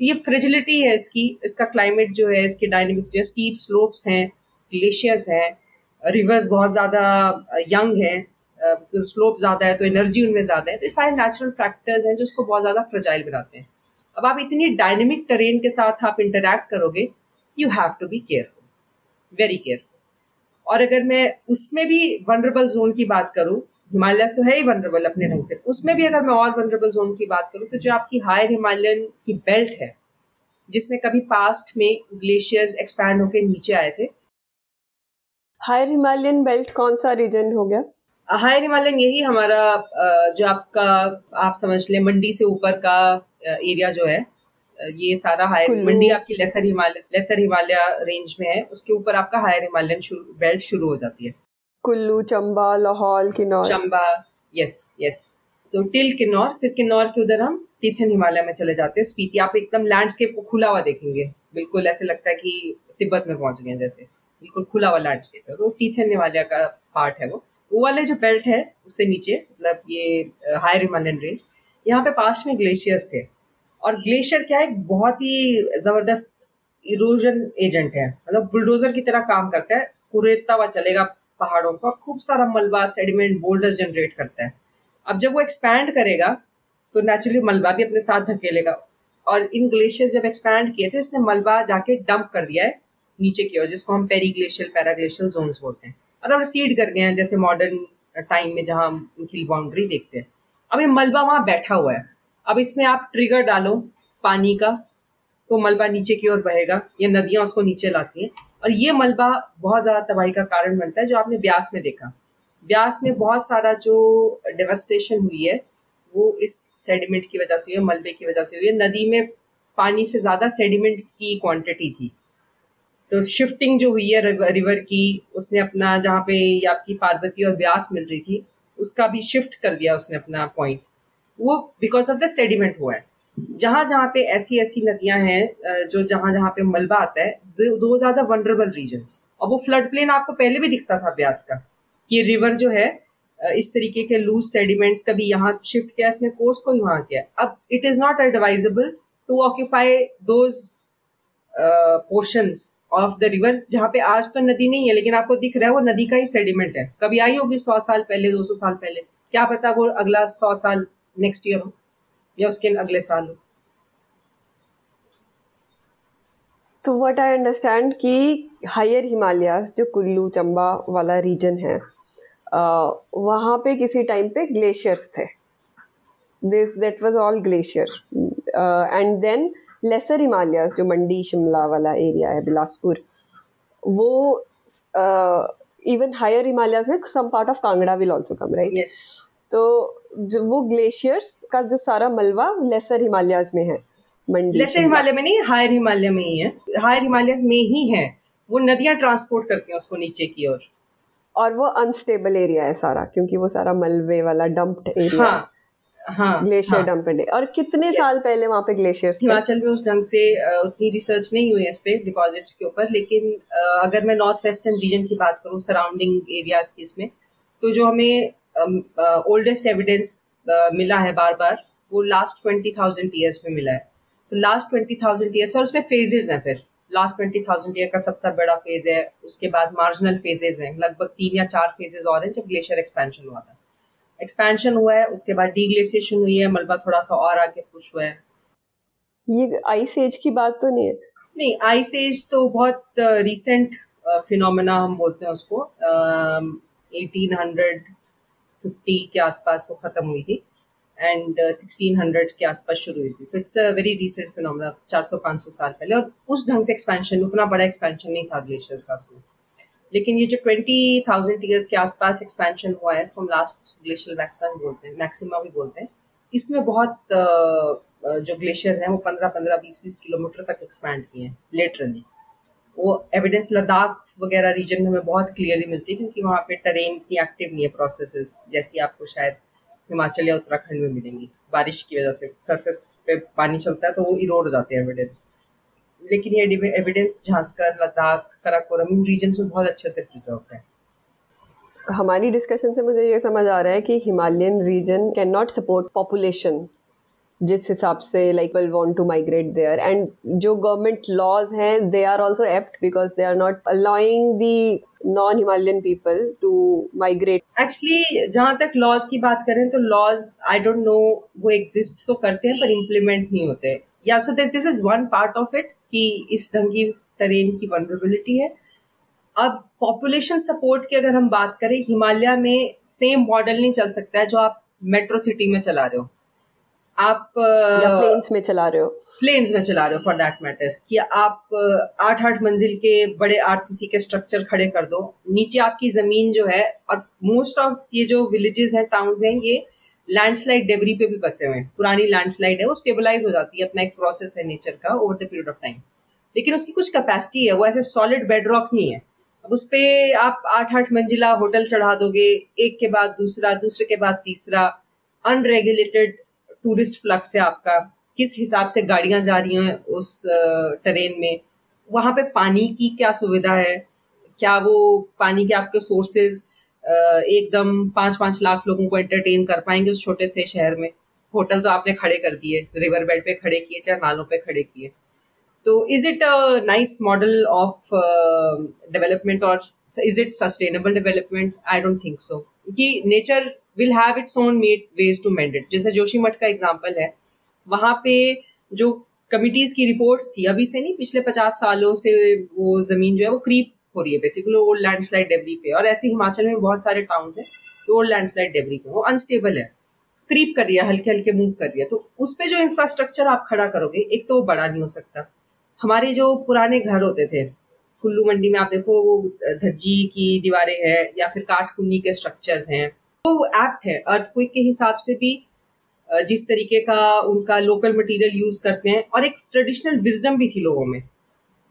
ये फ्रेजिलिटी है इसकी, इसका क्लाइमेट जो है, इसके डायनेमिक्स जो है स्टीप स्लोप्स हैं ग्लेशियर्स हैं रिवर्स बहुत ज़्यादा यंग हैं। स्लोप ज़्यादा है तो एनर्जी उनमें ज़्यादा है तो ये सारे नेचुरल फैक्टर्स हैं जो उसको बहुत ज़्यादा फ्रजाइल बनाते हैं। अब आप इतनी डायनेमिक टेरेन के साथ आप इंटरेक्ट करोगे you have to be careful very careful और अगर मैं उसमें भी वनरेबल जोन की बात करूँ, हिमालय तो है ही वनरेबल अपने ढंग से, उसमें भी अगर मैं और वनरेबल जोन की बात करूँ तो जो आपकी हायर हिमालयन की बेल्ट है, जिसमें कभी पास्ट में ग्लेशियर्स एक्सपैंड होकर नीचे आए थे। हायर हिमालयन बेल्ट कौन सा रीजन हो गया? हायर हिमालयन यही हमारा जो आपका आप समझ लें मंडी से ऊपर का एरिया जो है ये सारा हायर मंडी आपकी lesser Himalaya lesser Himalaya range में है। उसके ऊपर आपका हायर हिमालयन बेल्ट शुरू हो जाती है। कुल्लू चंबा लाहौल किन्नौर। चंबा यस यस तो टिल किन्नौर फिर किन्नौर के उधर हम टीथन हिमालय में चले जाते हैं। स्पीति आप एकदम लैंडस्केप को खुला हुआ देखेंगे। बिल्कुल ऐसे लगता है कि तिब्बत में पहुँच गए जैसे। बिल्कुल खुला हुआ लैंडस्केप है। तो टीथन हिमालय का पार्ट है वो। वो वाले जो बेल्ट है, उससे नीचे मतलब ये हायर हिमालयन रेंज यहाँ पे पास्ट में ग्लेशियर्स थे। और ग्लेशियर क्या है बहुत ही ज़बरदस्त इरोजन एजेंट है। मतलब बुलडोजर की तरह काम करता है, कुरेदता हुआ चलेगा पहाड़ों का खूब सारा मलबा सेडिमेंट बोल्डर्स जनरेट करता है। अब जब वो एक्सपैंड करेगा तो नेचुरली मलबा भी अपने साथ धकेलेगा। और इन ग्लेशियर्स जब एक्सपैंड किए थे, इसने मलबा जाके डंप कर दिया है नीचे की ओर, जिसको हम पेरी ग्लेशियल पैराग्लेशियल जोन्स बोलते हैं। और सीड कर गए हैं, जैसे मॉडर्न टाइम में जहाँ हम उनकी बाउंड्री देखते हैं। अब ये मलबा वहाँ बैठा हुआ है। अब इसमें आप ट्रिगर डालो पानी का तो मलबा नीचे की ओर बहेगा, या नदियाँ उसको नीचे लाती हैं। और ये मलबा बहुत ज़्यादा तबाही का कारण बनता है, जो आपने ब्यास में देखा। ब्यास में बहुत सारा जो डेवस्टेशन हुई है, वो इस सेडिमेंट की वजह से हुई है, मलबे की वजह से हुई है। नदी में पानी से ज़्यादा सेडिमेंट की क्वांटिटी थी। तो शिफ्टिंग जो हुई है रिवर की, उसने अपना जहाँ पे आपकी पार्वती और ब्यास मिल रही थी, उसका भी शिफ्ट कर दिया उसने अपना पॉइंट वो बिकॉज़ ऑफ़ द सेडिमेंट हुआ है. जहाँ जहाँ पे ऐसी ऐसी नदियाँ हैं जो जहाँ जहाँ पे मलबा आता है, दो ज़्यादा वनरेबल रीजन और वो फ्लड प्लेन आपको पहले भी दिखता था ब्यास का, कि रिवर जो है इस तरीके के लूज सेडिमेंट्स कभी यहाँ शिफ्ट किया, इसने कोर्स को ही वहाँ किया. अब it is not advisable to occupy those portions of the river जहाँ पे आज तो नदी नहीं है, लेकिन आपको दिख रहा है वो नदी का ही सेडिमेंट है। कभी आई होगी सौ साल पहले, दो सौ साल पहले? क्या पता वो अगला सौ साल नेक्स्ट ईयर हो, या उसके अगले साल हो? तो व्हाट आई अंडरस्टैंड कि हायर हिमालयाज जो कुल्लू, चंबा वाला रीजन है वहाँ पे किसी टाइम पे ग्लेशियर्स थे। That was all glacier and then lesser Himalayas जो मंडी शिमला वाला एरिया है बिलासपुर वो इवन हायर हिमालयाज में some part of Kangra will also come right yes तो जो वो ग्लेशियर्स का जो सारा मलबा लेसर हिमालयाज में है मंडी लेसर हिमालय में नहीं हायर हिमालय में ही है. हायर हिमालयस में ही है. वो नदियाँ ट्रांसपोर्ट करती हैं उसको नीचे की ओर. और वो अनस्टेबल एरिया है सारा क्योंकि वो सारा मलबे वाला डंप्ड एरिया हाँ हाँ ग्लेशियर हाँ, डंप्ड और कितने yes. साल पहले वहाँ पे ग्लेशियर्स हिमाचल में उस ढंग से उतनी रिसर्च नहीं हुई है इस पे डिपॉजिट्स के ऊपर लेकिन अगर मैं नॉर्थ वेस्टर्न रीजन की बात करूँ सराउंडिंग एरियाज़ की इसमें तो जो हमें ओल्डेस्ट एविडेंस मिला है बार बार वो लास्ट ट्वेंटी थाउज़ेंड ईयर्स में मिला है। So last twenty thousand years और उसमें फेजेज हैं फिर। लास्ट ट्वेंटी थाउज़ेंड ईयर का सबसे बड़ा फ़ेज़ है उसके बाद मार्जिनल फेजेज हैं लगभग तीन या चार फेजेज और हैं जब ग्लेशियर एक्सपेंशन हुआ था। एक्सपेंशन हुआ है उसके बाद डीग्लेसिएशन हुई है मलबा थोड़ा सा और आगे पुश हुआ है। ये आइस एज की बात तो नहीं है? नहीं आइस एज तो बहुत रिसेंट फिनोमेना हम बोलते हैं उसको। एटीन हंड्रेड फिफ्टी के आसपास वो ख़त्म हुई थी एंड सिक्सटीन हंड्रेड के आसपास शुरू हुई थी। So it's a very recent phenomena चार सौ पाँच सौ साल पहले। और उस ढंग से एक्सपेंशन उतना बड़ा एक्सपेंशन नहीं था ग्लेशियर्स का उसमें लेकिन ये जो ट्वेंटी थाउज़ेंड ईयर्स के आसपास एक्सपेंशन हुआ है, इसको हम लास्ट ग्लेशियल मैक्सिम बोलते हैं मैक्सिमा भी बोलते हैं, इसमें बहुत जो ग्लेशियर्स हैं, वो पंद्रह पंद्रह, बीस बीस किलोमीटर तक एक्सपैंड किए हैं लिटरली वो एविडेंस लद्दाख वगैरह रीजन में हमें बहुत क्लियरली मिलती है, क्योंकि वहाँ पे टरेन इतनी एक्टिव नहीं है प्रोसेसेस जैसी आपको शायद हिमाचल या उत्तराखंड में मिलेंगी। बारिश की वजह से सरफेस पे पानी चलता है तो वो इरोड हो जाते हैं एविडेंस लेकिन ये एविडेंस झांसकर लद्दाख कराकोरम इन रीजन्स में बहुत अच्छे से प्रिजर्व है। हमारी डिस्कशन से मुझे ये समझ आ रहा है कि Himalayan region can not support population जिस हिसाब से like will want to migrate there and जो गवर्नमेंट लॉज हैं they are also apt because they are not allowing the non Himalayan people to migrate actually जहाँ तक laws की बात करें तो लॉज आई डोंट नो वो एग्जिस्ट तो करते हैं पर इम्प्लीमेंट नहीं होते। या so this is one part of it कि इस ढंग टरेन की वनरेबिलिटी है। अब पॉपुलेशन सपोर्ट की अगर हम बात करें हिमालय में सेम मॉडल नहीं चल सकता है जो आप मेट्रो सिटी में चला रहे हो। आप प्लेन्स में चला रहे हो। प्लेन्स में चला रहे हो फॉर दैट मैटर कि आप आठ आठ मंजिल के बड़े आरसीसी के स्ट्रक्चर खड़े कर दो। नीचे आपकी ज़मीन जो है और मोस्ट ऑफ़ ये जो विलेजेस हैं टाउन्स हैं ये लैंडस्लाइड डेबरी पे भी बसे हुए हैं। पुरानी लैंडस्लाइड है, वो स्टेबलाइज हो जाती है अपना एक प्रोसेस है नेचर का over the period of time लेकिन उसकी कुछ कैपेसिटी है, वो ऐसे सॉलिड बेड रॉक नहीं है। अब उस पर आप आठ आठ मंजिला होटल चढ़ा दोगे, एक के बाद दूसरा, दूसरे के बाद तीसरा अनरेगुलेटेड टूरिस्ट फ्लक्स है आपका। किस हिसाब से गाड़ियाँ जा रही हैं उस ट्रेन में? वहाँ पे पानी की क्या सुविधा है? क्या वो पानी के आपके सोर्सेज एकदम पाँच पाँच लाख लोगों को एंटरटेन कर पाएँगे उस छोटे से शहर में। होटल तो आपने खड़े कर दिए रिवर बेड पे खड़े किए चाहे नालों पे खड़े किए। तो is it a nice model of development और is it sustainable development I don't think so कि nature will have its own made ways to mend it जैसे जोशी मठ का एग्ज़ाम्पल है। वहाँ पे जो कमिटीज की रिपोर्ट्स थी, अभी से नहीं, पिछले पचास सालों से वो ज़मीन जो है वो क्रीप हो रही है। बेसिकली ओल्ड लैंडस्लाइड डेबरी पे और ऐसे हिमाचल में बहुत सारे टाउन्स हैं, जो ओल्ड लैंडस्लाइड डेबरी पे वो अनस्टेबल है। क्रीप कर है, हल्के हल्के मूव कर है। तो उस पर जो इंफ्रास्ट्रक्चर आप खड़ा करोगे, एक तो वो बड़ा नहीं हो सकता। हमारे जो पुराने घर होते थे, कुल्लू मंडी में आप देखो, वो धज्जी की दीवारें हैं, या फिर काठ कुन्नी के स्ट्रक्चर्स हैं। वो एप्ट है। अर्थक्विक के हिसाब से भी जिस तरीके का उनका लोकल मटेरियल यूज़ करते हैं, और एक ट्रेडिशनल विजडम भी थी लोगों में।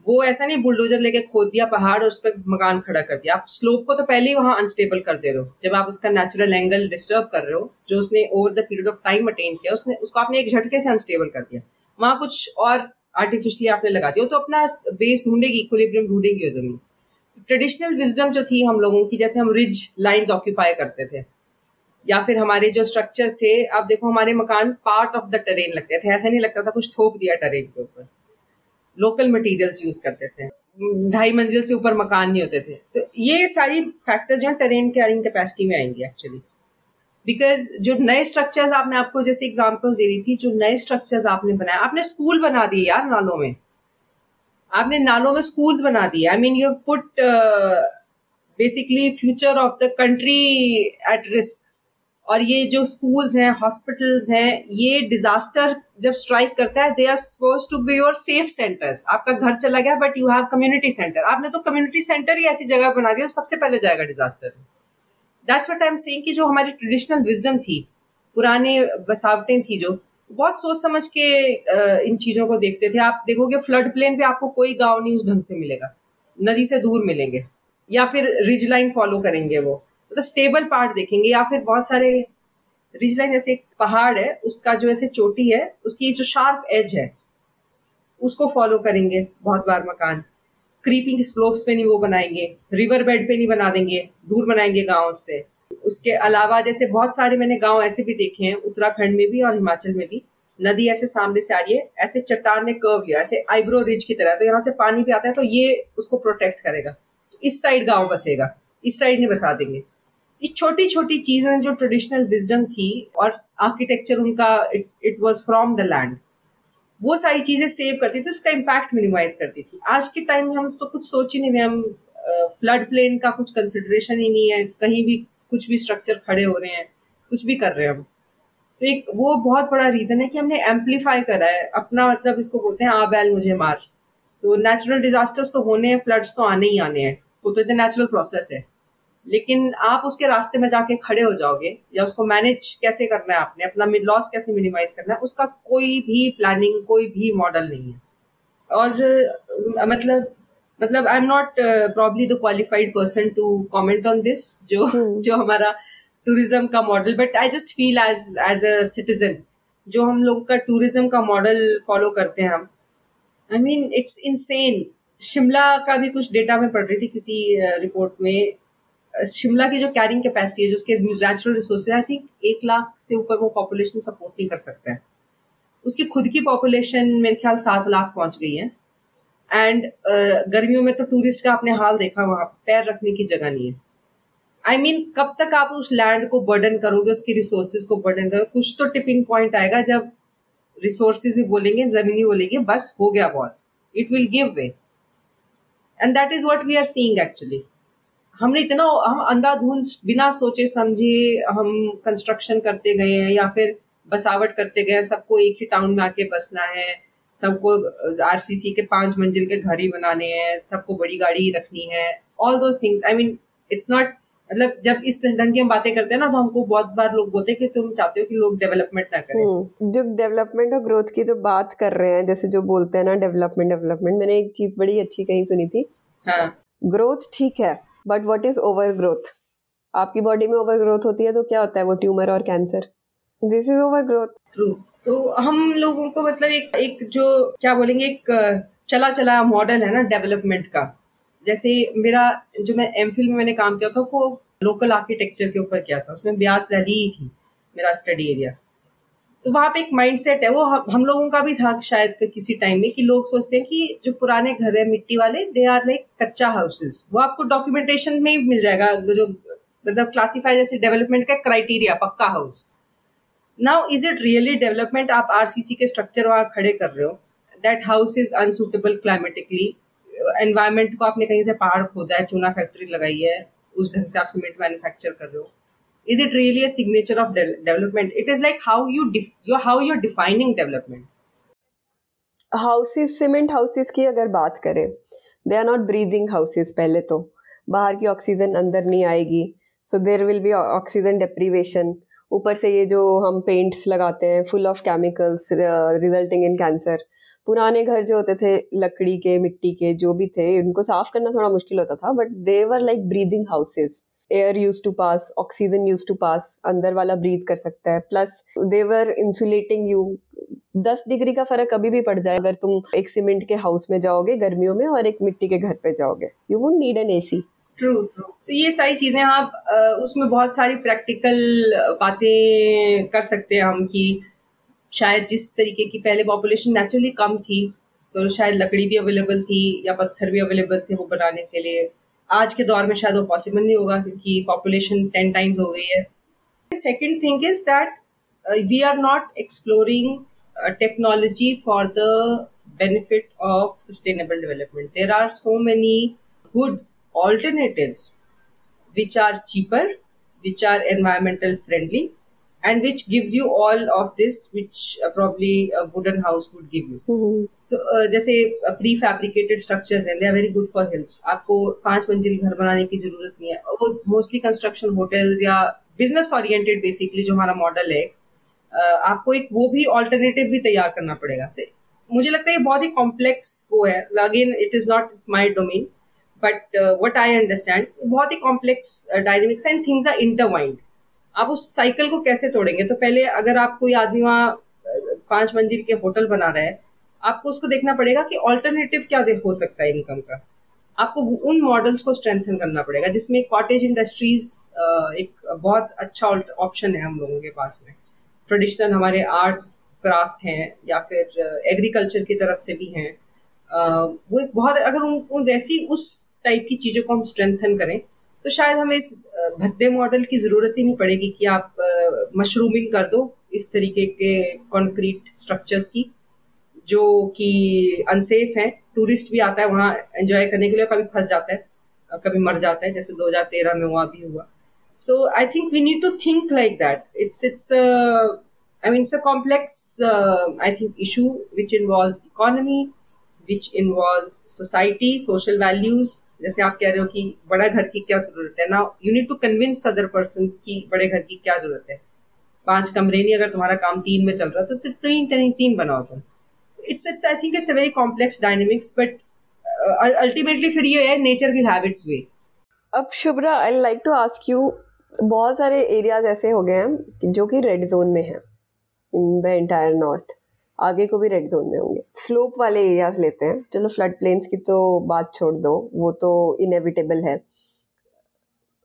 वो ऐसा नहीं, बुलडोजर लेके खोद दिया, पहाड़, और उस पर मकान खड़ा कर दिया। आप स्लोप को तो पहले ही वहाँ अनस्टेबल कर दे रहे हो। जब आप उसका नेचुरल एंगल डिस्टर्ब कर रहे हो, जो उसने over the period of time attain किया, उसने, उसको आपने एक झटके से अनस्टेबल कर दिया। वहाँ कुछ और आर्टिफिशियली आपने लगा दिया। तो अपना बेस ढूंढेगी इक्विलिब्रियम ढूंढेगी ज़मीन। ट्रेडिशनल विजडम जो थी हम लोगों की, जैसे हम रिज लाइंस ऑक्यूपाई करते थे, या फिर हमारे जो स्ट्रक्चर्स थे, आप देखो हमारे मकान पार्ट ऑफ़ द टेरेन लगते थे। ऐसा नहीं लगता था कुछ थोप दिया टेरेन के ऊपर। लोकल मटेरियल्स यूज़ करते थे। ढाई मंजिल से ऊपर मकान नहीं होते थे। तो ये सारी फैक्टर्स जो टेरेन कैरिंग कैपेसिटी में आएँगी एक्चुअली बिकॉज़ जो नए स्ट्रक्चर्स आपने आपको जैसे एग्ज़ाम्पल दे रही थी, जो नए स्ट्रक्चर्स आपने बनाए, आपने स्कूल बना दिए यार नालों में। आपने नालों में स्कूल्स बना दिए। I mean you put basically future of the country at risk और ये जो स्कूल्स हैं हॉस्पिटल्स हैं, ये डिजास्टर जब स्ट्राइक करता है they are suppose to be your safe centres आपका घर चला गया but you have community centre आपने तो कम्युनिटी सेंटर ही ऐसी जगह बना दिया सबसे पहले जाएगा disaster that's what I am saying कि जो हमारी ट्रेडिशनल विजडम थी, पुराने बसावटें थी जो, बहुत सोच समझ के इन चीज़ों को देखते थे। आप देखोगे फ्लड प्लेन पे आपको कोई गाँव नहीं उस ढंग से मिलेगा। नदी से दूर मिलेंगे। या फिर रिज लाइन फॉलो करेंगे वो। मतलब स्टेबल पार्ट देखेंगे, या फिर बहुत सारे रिज लाइन जैसे एक पहाड़ है, उसका जो ऐसे चोटी है, उसकी जो शार्प एज है, उसको फॉलो करेंगे बहुत बार मकान। क्रीपिंग स्लोप्स पे नहीं वो बनाएँगे रिवर बेड पे नहीं बना देंगे, दूर बनाएँगे गाँव से उसके अलावा जैसे बहुत सारे मैंने गाँव ऐसे भी देखे हैं, उत्तराखंड में भी और हिमाचल में भी। नदी ऐसे सामने से आ रही है, ऐसे चट्टान ने कर्व लिया, ऐसे आईब्रो रिज की तरह तो यहाँ से पानी भी आता है तो ये उसको प्रोटेक्ट करेगा। तो इस साइड गाँव बसेगा, इस साइड नहीं बसा देंगे। ये छोटी छोटी चीज़ें जो ट्रेडिशनल विजडम थी और आर्किटेक्चर उनका it was from the land वो सारी चीज़ें सेव करती थी, उसका इम्पैक्ट मिनिमाइज करती थी। आज के टाइम में हम तो कुछ सोच ही नहीं रहे, हम फ्लड प्लेन का कुछ कंसिडरेशन ही नहीं है, कहीं भी कुछ भी स्ट्रक्चर खड़े हो रहे हैं, कुछ भी कर रहे हैं हम। तो एक, वो बहुत बड़ा रीजन है कि हमने एम्पलीफाई करा है, अपना मतलब इसको बोलते हैं आ बैल, मुझे मार। तो नेचुरल डिजास्टर्स तो होने हैं फ्लड्स तो आने ही आने हैं। वो तो इतने नेचुरल प्रोसेस है। लेकिन आप उसके रास्ते में जाके खड़े हो जाओगे या उसको मैनेज कैसे करना है आपने अपना लॉस कैसे मिनिमाइज करना है उसका कोई भी प्लानिंग कोई भी मॉडल नहीं है। और मतलब मतलब I am not probably the qualified person to comment on this जो hmm. जो हमारा टूरिज़्म का model but I just feel as as a citizen जो हम लोग का टूरिज़्म का मॉडल फॉलो करते हैं हम। I mean it's insane Shimla का भी कुछ डेटा में पढ़ रही थी किसी रिपोर्ट में शिमला की जो कैरिंग कैपेसिटी है जो उसके नेचुरल रिसोर्सेज आई थिंक एक लाख से ऊपर वो पॉपुलेशन सपोर्ट नहीं कर सकते हैं। उसकी खुद की पॉपुलेशन मेरे ख्याल सात लाख पहुँच गई है। एंड uh, गर्मियों में तो टूरिस्ट का आपने हाल देखा वहाँ पैर रखने की जगह नहीं है। आई I मीन mean, कब तक आप उस लैंड को बर्डन करोगे उसकी रिसोर्सेज को बर्डन करोगे? कुछ तो टिपिंग पॉइंट आएगा जब रिसोर्सेज भी बोलेंगे ज़मीन ही बोलेंगे बस हो गया बहुत। It will give way and that is what we are seeing actually हमने इतना हम अंधाधुंध बिना सोचे समझे हम कंस्ट्रक्शन करते गए हैं या फिर बसावट करते गए हैं सबको एक ही टाउन में आके बसना है सबको आरसीसी के पाँच मंजिल के घर ही बनाने हैं सबको बड़ी गाड़ी रखनी है all those things I mean it's not मतलब जब इस ढंग की हम बातें करते हैं ना तो हमको बहुत बार लोग बोलते हैं कि तुम चाहते हो कि लोग डेवलपमेंट ना करें। हम्म, जो डेवलपमेंट और ग्रोथ की जो बात कर रहे हैं जैसे जो बोलते हैं ना डेवलपमेंट डेवलपमेंट मैंने एक चीज़ बड़ी अच्छी कहीं सुनी थी। हाँ। ग्रोथ ठीक है but what is over growth आपकी बॉडी में ओवर ग्रोथ होती है तो क्या होता है वो ट्यूमर और cancer this is over growth true तो हम लोगों को मतलब एक एक जो, क्या बोलेंगे, एक चला चला मॉडल है ना डेवलपमेंट का। जैसे मेरा, जो मैं एम में मैंने काम किया था, वो लोकल आर्किटेक्चर के ऊपर किया था। उसमें ब्यास वैली ही थी, मेरा स्टडी एरिया तो वहाँ पे एक माइंड सेट है, वो हम लोगों का भी था शायद किसी टाइम में कि लोग सोचते हैं कि जो पुराने घर है मिट्टी वाले they are like kachcha houses वो आपको डॉक्यूमेंटेशन में ही मिल जाएगा, जो मतलब क्लासीफाई जैसे डेवलपमेंट का criteria pucca house now is it really development आप आरसीसी के स्ट्रक्चर वहाँ खड़े कर रहे हो. That house is unsuitable climatically environment को आपने कहीं से पहाड़ खोदा है, चूना फैक्ट्री लगाई है, उस ढंग से आप सीमेंट मैन्युफैक्चर कर रहे हो. Is it really a signature of de- development? It is like how you def- you how you're defining development. Houses cement houses की अगर बात करें they are not breathing houses पहले तो। बाहर की ऑक्सीजन अंदर नहीं आएगी। So there will be oxygen deprivation ऊपर से ये जो हम पेंट्स लगाते हैं full of chemicals resulting in cancer पुराने घर जो होते थे, लकड़ी के, मिट्टी के, जो भी थे उनको साफ़ करना थोड़ा मुश्किल होता था but they were like breathing houses air used to pass oxygen used to pass अंदर वाला ब्रीथ कर सकता है। Plus they were insulating you दस डिग्री का फ़र्क कभी भी पड़ जाए, अगर तुम एक सीमेंट के हाउस में जाओगे गर्मियों में और एक मिट्टी के घर पे जाओगे। You won't need an AC true true तो ये सारी चीज़ें आप उसमें बहुत सारी प्रैक्टिकल बातें कर सकते हैं हम कि शायद जिस तरीके की पहले पॉपुलेशन नेचुरली कम थी तो शायद लकड़ी भी अवेलेबल थी या पत्थर भी अवेलेबल थे वो बनाने के लिए। आज के दौर में शायद वो पॉसिबल नहीं होगा क्योंकि पॉपुलेशन टेन टाइम्स हो गई है। Second thing is that we are not exploring technology for the benefit of sustainable development there are so many good alternative which are cheaper which are environmental friendly and which gives you all of this which uh, probably a wooden house would give you. Mm-hmm. so uh, जैसे prefabricated structures हैं they are very good for hills आपको पाँच मंजिल घर बनाने की ज़रूरत नहीं है। वो मोस्टली कंस्ट्रक्शन होटल्स या बिज़नेस ओरिएंटेड बेसिकली जो हमारा मॉडल है uh, आपको एक वो भी ऑल्टरनेटिव भी तैयार करना पड़ेगा। से मुझे लगता है ये बहुत ही कॉम्प्लेक्स वो है। Again it is not my domain but what I understand बहुत ही complex dynamics and things are intertwined आप उस साइकिल को कैसे तोड़ेंगे? तो पहले अगर आप कोई आदमी वहाँ पाँच मंजिल के होटल बना रहा है आपको उसको देखना पड़ेगा कि ऑल्टरनेटिव क्या हो सकता है इनकम का। आपको उन मॉडल्स को स्ट्रेंथन करना पड़ेगा जिसमें कॉटेज इंडस्ट्रीज़ एक बहुत अच्छा ऑप्शन है हम लोगों के पास में। ट्रेडिशनल हमारे आर्ट्स क्राफ्ट हैं या फिर एग्रीकल्चर की तरफ़ से भी हैं। वो एक बहुत अगर उन, उन वैसी उस टाइप की चीज़ों को हम स्ट्रेंथन करें तो शायद हमें इस भद्दे मॉडल की ज़रूरत ही नहीं पड़ेगी कि आप मशरूमिंग कर दो इस तरीके के कंक्रीट स्ट्रक्चर्स की, जो कि अनसेफ हैं। टूरिस्ट भी आता है, वहाँ एंजॉय करने के लिए कभी फंस जाता है कभी मर जाता है, जैसे 2013 में वहाँ भी हुआ। So I think we need to think like that it's it's I mean it's a complex I think issue which involve economy which involve society social values जैसे आप कह रहे हो कि बड़ा घर की क्या ज़रूरत है? ना you need to convince other person की बड़े घर की क्या ज़रूरत है। पाँच कमरे नहीं, अगर तुम्हारा काम तीन में चल रहा तो तीन तीन तीन बनाओ तुम। It's it's I think it's a very complex dynamics but ultimately फिर ये है nature will have its way अब Shubhra I like to ask you बहुत सारे एरियाज़ ऐसे हो गए हैं जो कि रेड जोन में हैं इन द एंटायर नॉर्थ आगे को भी रेड जोन में होंगे। स्लोप वाले एरियाज़ लेते हैं। चलो फ्लड प्लेन्स की तो बात छोड़ दो। वो तो इनएविटेबल है।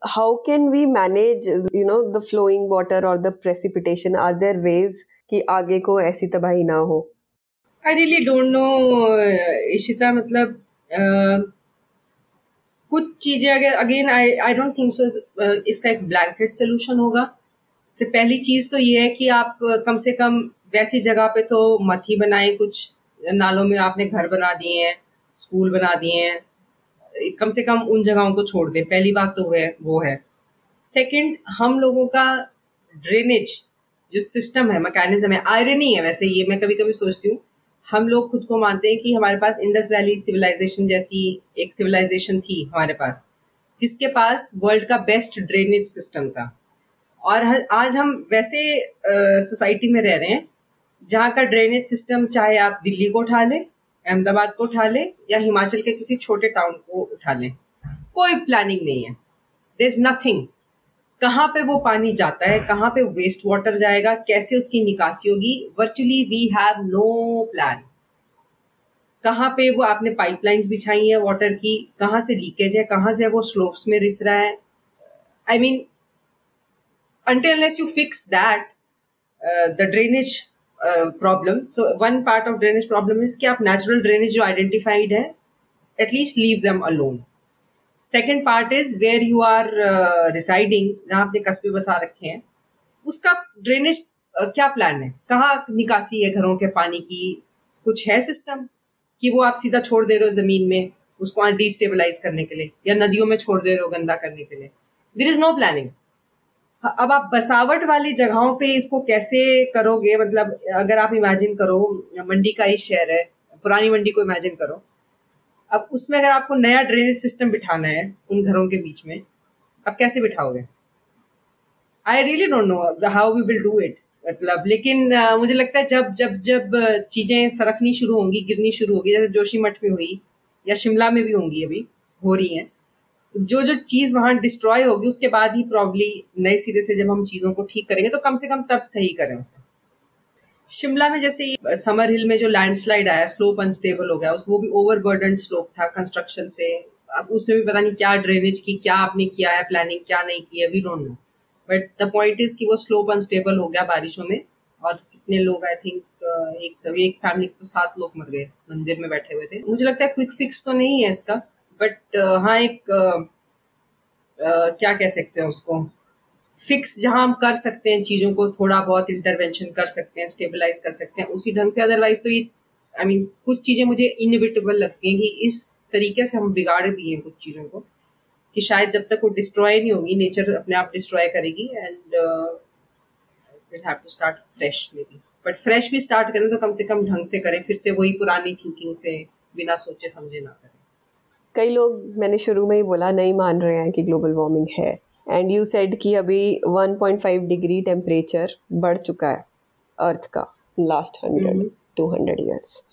How can we manage you know the flowing water और the precipitation are there ways कि आगे को ऐसी तबाही ना हो? I really don't know Ishita मतलब uh, कुछ चीज़ें अगर again I I don't think so इसका एक ब्लैंकेट सोल्यूशन होगा। से पहली चीज़ तो ये है कि आप कम से कम वैसी जगह पे तो मत ही बनाए कुछ। नालों में आपने घर बना दिए हैं, स्कूल बना दिए हैं। कम से कम उन जगहों को छोड़ दें। पहली बात तो है, वो है। सेकंड हम लोगों का ड्रेनेज जो सिस्टम है मैकेनिज्म है आयरनी है वैसे ये। मैं कभी कभी सोचती हूँ, हम लोग खुद को मानते हैं कि हमारे पास इंडस वैली सिविलाइजेशन जैसी एक सिविलाइजेशन थी हमारे पास, जिसके पास वर्ल्ड का बेस्ट ड्रेनेज सिस्टम था। और आज हम वैसे सोसाइटी में रह रहे हैं जहाँ का ड्रेनेज सिस्टम चाहे आप दिल्ली को उठा लें, अहमदाबाद को उठा लें, या हिमाचल के किसी छोटे टाउन को उठा लें, कोई प्लानिंग नहीं है। दर इज़ नथिंग कहाँ पे वो पानी जाता है, कहाँ पे वेस्ट वाटर जाएगा, कैसे उसकी निकासी होगी virtually we have no plan कहाँ पे वो आपने पाइपलाइंस बिछाई है वाटर की, कहाँ से लीकेज है, कहाँ से वो स्लोप्स में रिस रहा है। I mean until you fix that the drainage problem so one part of drainage problem is कि आप नेचुरल ड्रेनेज जो आइडेंटिफाइड है at least leave them alone second part is where you are residing जहाँ आपने कस्बे बसा रखे हैं उसका ड्रेनेज uh, क्या प्लान है? कहाँ निकासी है घरों के पानी की? कुछ है सिस्टम कि वो आप सीधा छोड़ दे रहे हो ज़मीन में उसको डिस्टेबलाइज करने के लिए या नदियों में छोड़ दे रहे हो गंदा करने के लिए? देर इज़ नो प्लानिंग अब आप बसावट वाली जगहों पे इसको कैसे करोगे? मतलब अगर आप इमेजिन करो, मंडी का ही शहर है, पुरानी मंडी को इमेजिन करो। अब उसमें अगर आपको नया ड्रेनेज सिस्टम बिठाना है, उन घरों के बीच में अब कैसे बिठाओगे? I really don't know how we will do it मतलब लेकिन मुझे लगता है जब जब जब चीज़ें सरकनी शुरू होंगी, गिरनी शुरू होगी, जैसे जोशी मठ में हुई, या शिमला में भी होंगी अभी, हो रही हैं तो जो जो चीज़ वहाँ डिस्ट्रॉय होगी, उसके बाद ही प्रॉब्ली नए सिरे से जब हम चीज़ों को ठीक करेंगे तो कम से कम तब सही करें उसे। शिमला में जैसे समर हिल में जो लैंडस्लाइड आया स्लोप अनस्टेबल हो गया, उस, वो भी ओवरबर्डन स्लोप था कंस्ट्रक्शन से। अब उसमें भी पता नहीं क्या ड्रेनेज की, क्या आपने किया है प्लानिंग क्या नहीं की है we don't know but the point is कि वो स्लोप अनस्टेबल हो गया बारिशों में, और कितने लोग आई थिंक एक एक फैमिली के तो सात लोग मर गए, मंदिर में बैठे हुए थे। मुझे लगता है क्विक फिक्स तो नहीं है इसका। बट हाँ एक क्या कह सकते हैं उसको? फिक्स जहाँ हम कर सकते हैं चीज़ों को थोड़ा बहुत इंटरवेंशन कर सकते हैं स्टेबलाइज कर सकते हैं उसी ढंग से। अदरवाइज़ तो ये आई I मीन mean, कुछ चीज़ें मुझे इनविटेबल लगती हैं कि इस तरीके से हम बिगाड़ दिए कुछ चीज़ों को कि शायद जब तक वो डिस्ट्रॉय नहीं होगी नेचर अपने आप डिस्ट्रॉय करेगी and will have to start fresh maybe but fresh भी स्टार्ट करें तो कम से कम ढंग से करें फिर से वही पुरानी थिंकिंग से बिना सोचे समझे ना करें। कई लोग मैंने शुरू में ही बोला नहीं मान रहे हैं कि ग्लोबल वार्मिंग है। एंड यू सेड कि अभी 1.5 डिग्री टेम्परेचर बढ़ चुका है अर्थ का last hundred two hundred years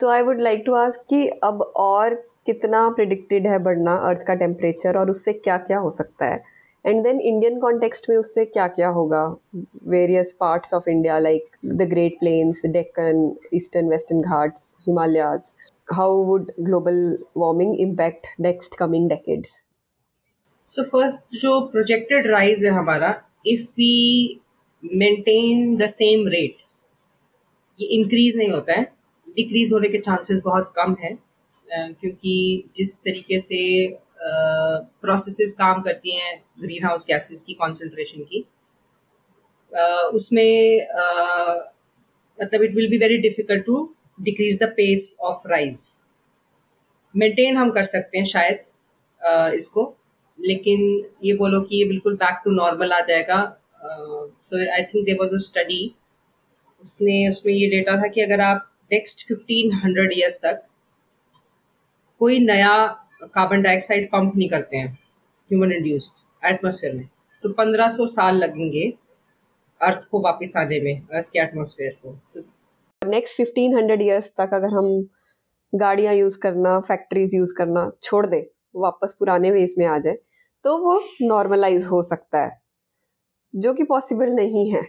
तो I would like to ask कि अब और कितना प्रिडिक्टेड है बढ़ना अर्थ का टेम्परेचर और उससे क्या क्या हो सकता है? एंड देन इंडियन कॉन्टेक्स्ट में उससे क्या क्या होगा various parts of India like the great plains Deccan eastern western Ghats Himalayas how would global warming impact next coming decades so first जो प्रोजेक्टेड राइज है हमारा if we maintain the same rate ये increase नहीं होता है decrease होने के chances बहुत कम है क्योंकि जिस तरीके से प्रोसेसेस काम करती हैं ग्रीन हाउस गैसेस की कॉन्सेंट्रेशन की उसमें मतलब it will be very difficult to decrease the pace of rise maintain हम कर सकते हैं शायद इसको लेकिन ये बोलो कि ये बिल्कुल बैक टू नॉर्मल आ जाएगा so I think there was a study उसने उसमें ये डेटा था कि अगर आप नेक्स्ट फिफ्टीन हंड्रेड ईयर्स तक कोई नया कार्बन डाइऑक्साइड पंप नहीं करते हैं ह्यूमन इंड्यूस्ड एटमोसफेयर में तो पंद्रह सौ साल लगेंगे अर्थ को वापस आने में अर्थ के एटमोसफेयर को नेक्स्ट फिफ्टीन हंड्रेड ईयर्स तक अगर हम गाड़ियाँ यूज़ करना फैक्ट्रीज यूज़ करना छोड़ दे, वापस पुराने वेस में आ जाए तो वो नॉर्मलाइज हो सकता है, जो कि पॉसिबल नहीं है।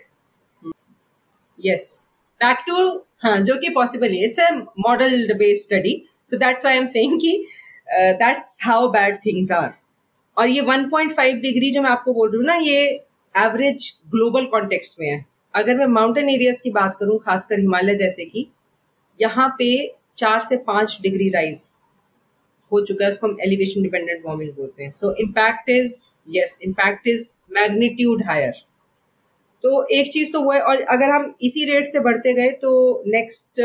Yes. Back to हाँ जो कि पॉसिबल है। It's a model based study so that's why I am saying कि that's how bad things are और ये 1.5 डिग्री जो मैं आपको बोल रही हूँ ना, ये एवरेज ग्लोबल कॉन्टेक्स्ट में है। अगर मैं माउंटेन एरियाज़ की बात करूँ, खासकर हिमालय जैसे कि, यहाँ पे चार से पाँच डिग्री राइज हो चुका है, उसको हम एलिवेशन डिपेंडेंट वार्मिंग बोलते हैं। So impact is yes impact is magnitude higher तो एक चीज़ तो वो है, और अगर हम इसी रेट से बढ़ते गए तो next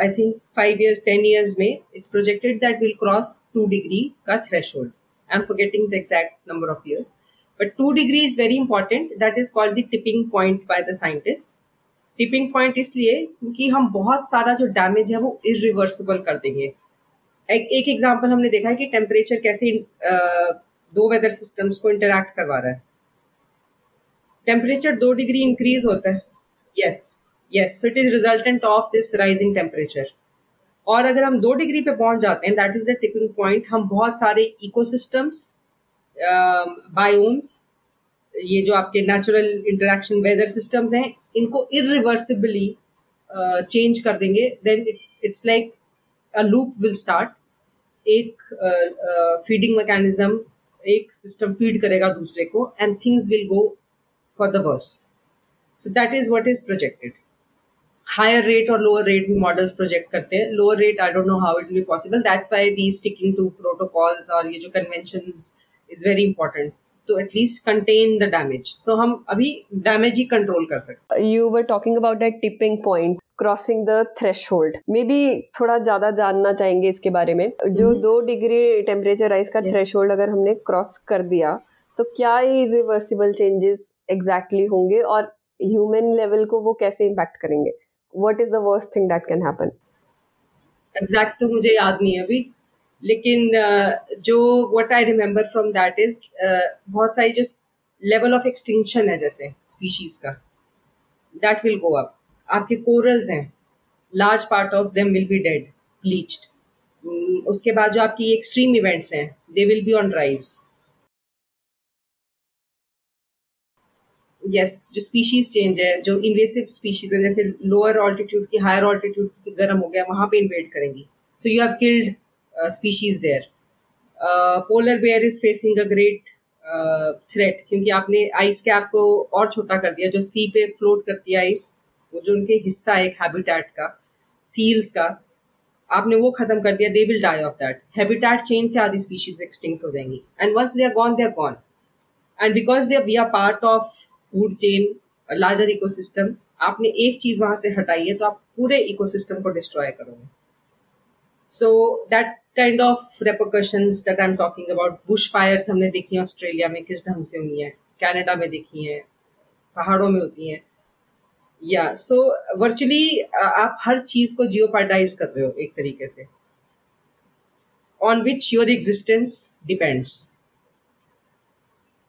I think five years ten years में it's projected that will cross two degree का threshold I am forgetting the exact number of years but two degree is very important that is called the tipping point by the scientist tipping point इसलिए क्योंकि हम बहुत सारा जो damage है वो irreversible कर देंगे। एक एग्ज़ाम्पल हमने देखा है कि टेम्परेचर कैसे दो वेदर सिस्टम्स को इंटरैक्ट करवा रहा है। टेम्परेचर दो डिग्री इंक्रीज होता है। Yes yes so it is resultant of this rising temperature और अगर हम दो डिग्री पे पहुँच जाते हैं that is the tipping point हम बहुत सारे इकोसिस्टम्स बायोम्स ये जो आपके नेचुरल इंटरेक्शन वेदर सिस्टम्स हैं, इनको इिवर्सिबली चेंज कर देंगे then it's like a loop will start एक फीडिंग मैकेनिज्म एक सिस्टम फ़ीड करेगा दूसरे को and things will go for the worse so that is what is projected higher rate और लोअर रेट भी मॉडल्स प्रोजेक्ट करते हैं. Lower rate I don't know how it be possible that's why the sticking to protocols और ये जो convention is very important to at least contain the damage. So हम अभी damage ही control कर सकते You were talking about that tipping point. Crossing the threshold maybe थोड़ा ज़्यादा जानना चाहेंगे इसके बारे में जो mm-hmm. दो डिग्री टेम्परेचर राइज का थ्रेश होल्ड अगर हमने क्रॉस कर दिया तो क्या रिवर्सिबल चेंजेस एग्जैक्टली होंगे और ह्यूमन लेवल को वो कैसे इम्पैक्ट करेंगे what is the worst thing that can happen exact तो मुझे याद नहीं है अभी लेकिन जो what I remember from that is बहुत सारी जो लेवल ऑफ़ एक्सटिंक्शन है जैसे स्पीशीज का दैट विल गो अप आपके कोरल्स हैं large part of them will be dead bleached उसके बाद जो आपकी एक्सट्रीम इवेंट्स हैं they will be on rise yes जो स्पीशीज चेंज है, जो इन्वेसिव स्पीशीज है, जैसे लोअर ऑल्टीट्यूड की हायर ऑल्टीट्यूड की गर्म हो गया, वहाँ पे इन्वेट करेंगी. So you have killed species there polar bear is facing a great threat क्योंकि आपने आइस कैप को और छोटा कर दिया, जो सी पे फ्लोट करती है आइस वो जो उनके हिस्सा है एक हैबिटेट का सील्स का, आपने वो खत्म कर दिया they will die of that habitat change से आधी स्पीशीज एक्सटिंक्ट हो जाएँगी। And once they are gone they are gone and because they we are part of food chain larger ecosystem आपने एक चीज़ वहाँ से हटाई है तो आप पूरे इकोसिस्टम को डिस्ट्रॉय करोगे। So that kind of repercussion that I am talking about bush fires हमने देखी ऑस्ट्रेलिया में, किस ढंग से हुई है? कैनेडा में देखी हैं, पहाड़ों में होती हैं। या सो वर्चुअली आप हर चीज़ को जियो कर रहे हो एक तरीके से। On which your existence depends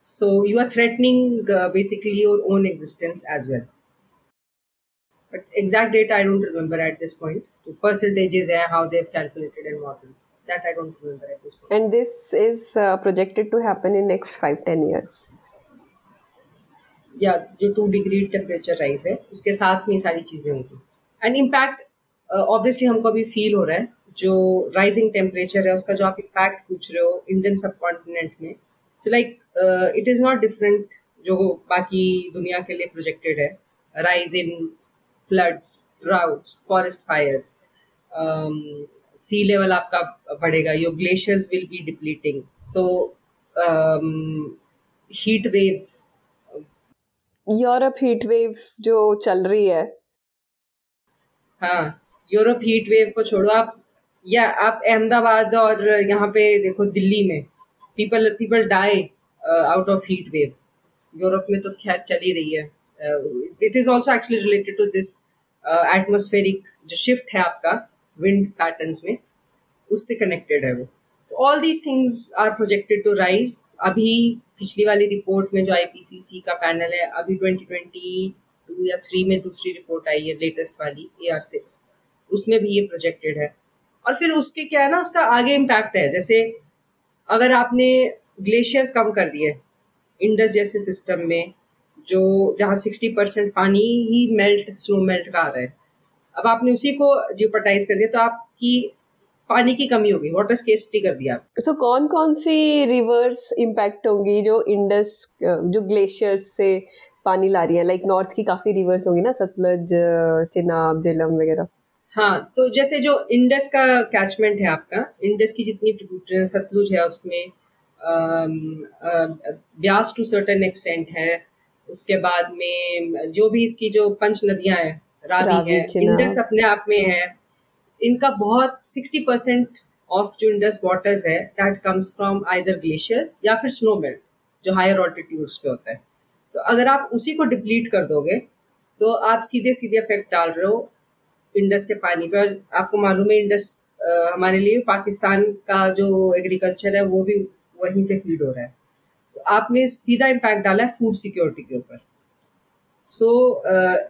so you are threatening basically your own existence as well but exact date I don't remember at this point जो परसेंटेजेस हैं how they calculated and model That I don't remember at this point. And this is uh, projected to happen in next five ten years. या जो two degree temperature rise है उसके साथ में ये सारी चीज़ें होंगी एंड इम्पैक्ट ऑब्वियसली हमको अभी फील हो रहा है जो राइजिंग टेम्परेचर है उसका जो आप इम्पैक्ट पूछ रहे हो इंडियन सब कॉन्टिनेंट में so like it is not different जो बाकी दुनिया के लिए प्रोजेक्टेड है rise in floods droughts forest fires sea level आपका बढ़ेगा your glaciers will be depleting so heat waves Europe heat wave जो चल रही है। हाँ यूरोप हीट वेव को छोड़ो आप या आप अहमदाबाद और यहाँ पे देखो दिल्ली में people people die out of heat wave Europe में तो खैर चल ही रही है। It is also actually related to this atmospheric जो शिफ्ट है आपका विंड पैटर्न्स में, उससे कनेक्टेड है वो। So all these things are projected to rise अभी पिछली वाली रिपोर्ट में जो आईपीसीसी का पैनल है, अभी ट्वेंटी ट्वेंटी टू या थ्री में दूसरी रिपोर्ट आई है लेटेस्ट वाली ए आर सिक्स उसमें भी ये प्रोजेक्टेड है। और फिर उसके क्या है ना, उसका आगे इम्पैक्ट है। जैसे, अगर आपने ग्लेशियर्स कम कर दिए, इंडस जैसे सिस्टम में, जो, जहाँ सिक्सटी परसेंट पानी ही मेल्ट स्नो मेल्ट का आ रहा है अब आपने उसी को जियोपटाइज कर दिया तो आपकी पानी की कमी होगी वाटर स्केसिटी कर दिया सो so, कौन कौन सी रिवर्स इम्पैक्ट होंगी जो इंडस जो ग्लेशियर्स से पानी ला रही है? लाइक नॉर्थ की काफ़ी रिवर्स होंगी ना सतलज चिनाब झेलम वगैरह। हाँ तो जैसे जो इंडस का कैचमेंट है आपका इंडस की जितनी सतलुज है उसमें ब्यास टू सर्टन एक्सटेंट है उसके बाद में जो भी इसकी जो पंच नदियाँ हैं रावी, रावी है इंडस अपने आप में है। इनका बहुत सिक्सटी परसेंट ऑफ़ जो इंडस वाटर्स है that comes from either glaciers या फिर स्नो मेल्ट जो हायर ऑल्टीट्यूड्स पे होता है। तो अगर आप उसी को डिप्लीट कर दोगे तो आप सीधे सीधे इफ़ेक्ट डाल रहे हो इंडस के पानी पे। और आपको मालूम है इंडस हमारे लिए पाकिस्तान का जो एग्रीकल्चर है वो भी वहीं से फ़ीड हो रहा है। तो आपने सीधा इम्पैक्ट डाला है फ़ूड सिक्योरिटी के ऊपर। So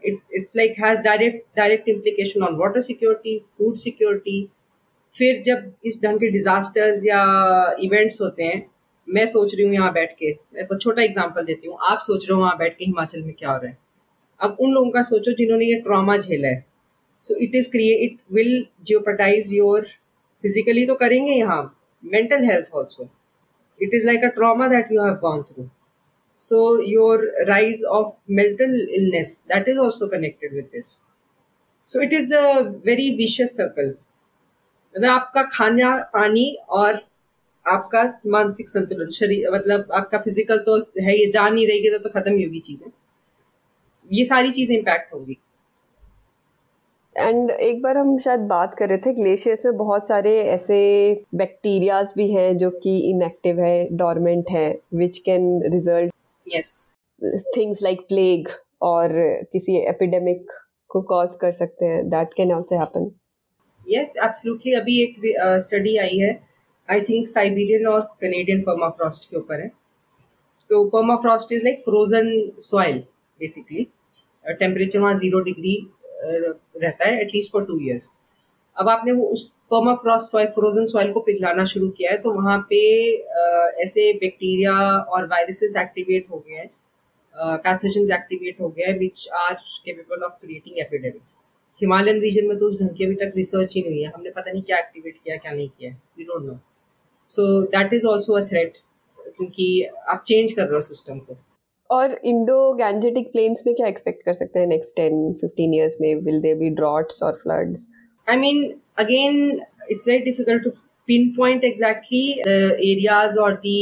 it it's like has direct direct implication on water security food security फिर जब इस ढंग के डिजास्टर्स या इवेंट्स होते हैं, मैं सोच रही हूँ यहाँ बैठ के, मैं छोटा एग्ज़ाम्पल देती हूँ। आप सोच रहे हो वहाँ बैठ के हिमाचल में क्या हो रहा है। अब उन लोगों का सोचो जिन्होंने ये ट्रॉमा झेला है। So it is create it will jeopardize your physically तो करेंगे यहाँ mental health also it is like a trauma that you have gone through. So your rise of mental illness that is also connected with this. So it is a very vicious circle. मतलब आपका खाना पानी और आपका मानसिक संतुलन शरीर मतलब आपका फ़िज़िकल तो है ये जान नहीं रहेगी तो, तो खत्म ही होगी चीज़ें। ये सारी चीज़ें इम्पैक्ट होंगी। एंड एक बार हम शायद बात कर रहे थे ग्लेशियर्स में बहुत सारे ऐसे बैक्टीरियाज भी हैं जो कि इनएक्टिव है डॉर्मेंट है which can result yes things like plague और किसी एपिडेमिक को कॉज कर सकते हैं that can also happen yes absolutely अभी एक स्टडी uh, आई है आई थिंक साइबेरियन और कनेडियन पर्माफ्रॉस्ट के ऊपर है। तो permafrost is like frozen soil basically temperature वहाँ ज़ीरो डिग्री रहता है एटलीस्ट फॉर टू ईयर्स अब आपने वो उस पर्माफ्रॉस्ट सॉइल फ्रोजन सॉइल को पिघलाना शुरू किया है तो वहाँ पे ऐसे बैक्टीरिया और वायरसेस एक्टिवेट हो गए हैं पैथोजेंस एक्टिवेट हो गए हैं which are capable of creating epidemics Himalayan region में तो उस ढंग की अभी तक रिसर्च ही नहीं है, हमने पता नहीं क्या एक्टिवेट किया, क्या नहीं किया we don't know so that is also a threat क्योंकि आप चेंज कर रहे हो सिस्टम को. और इंडो गैंजेटिक प्लेन्स में क्या एक्सपेक्ट कर सकते हैं नेक्स्ट टेन फिफ्टीन ईयर्स में? विल दे बी ड्रॉट्स और floods I mean again it's very difficult to pin point exactly areas और the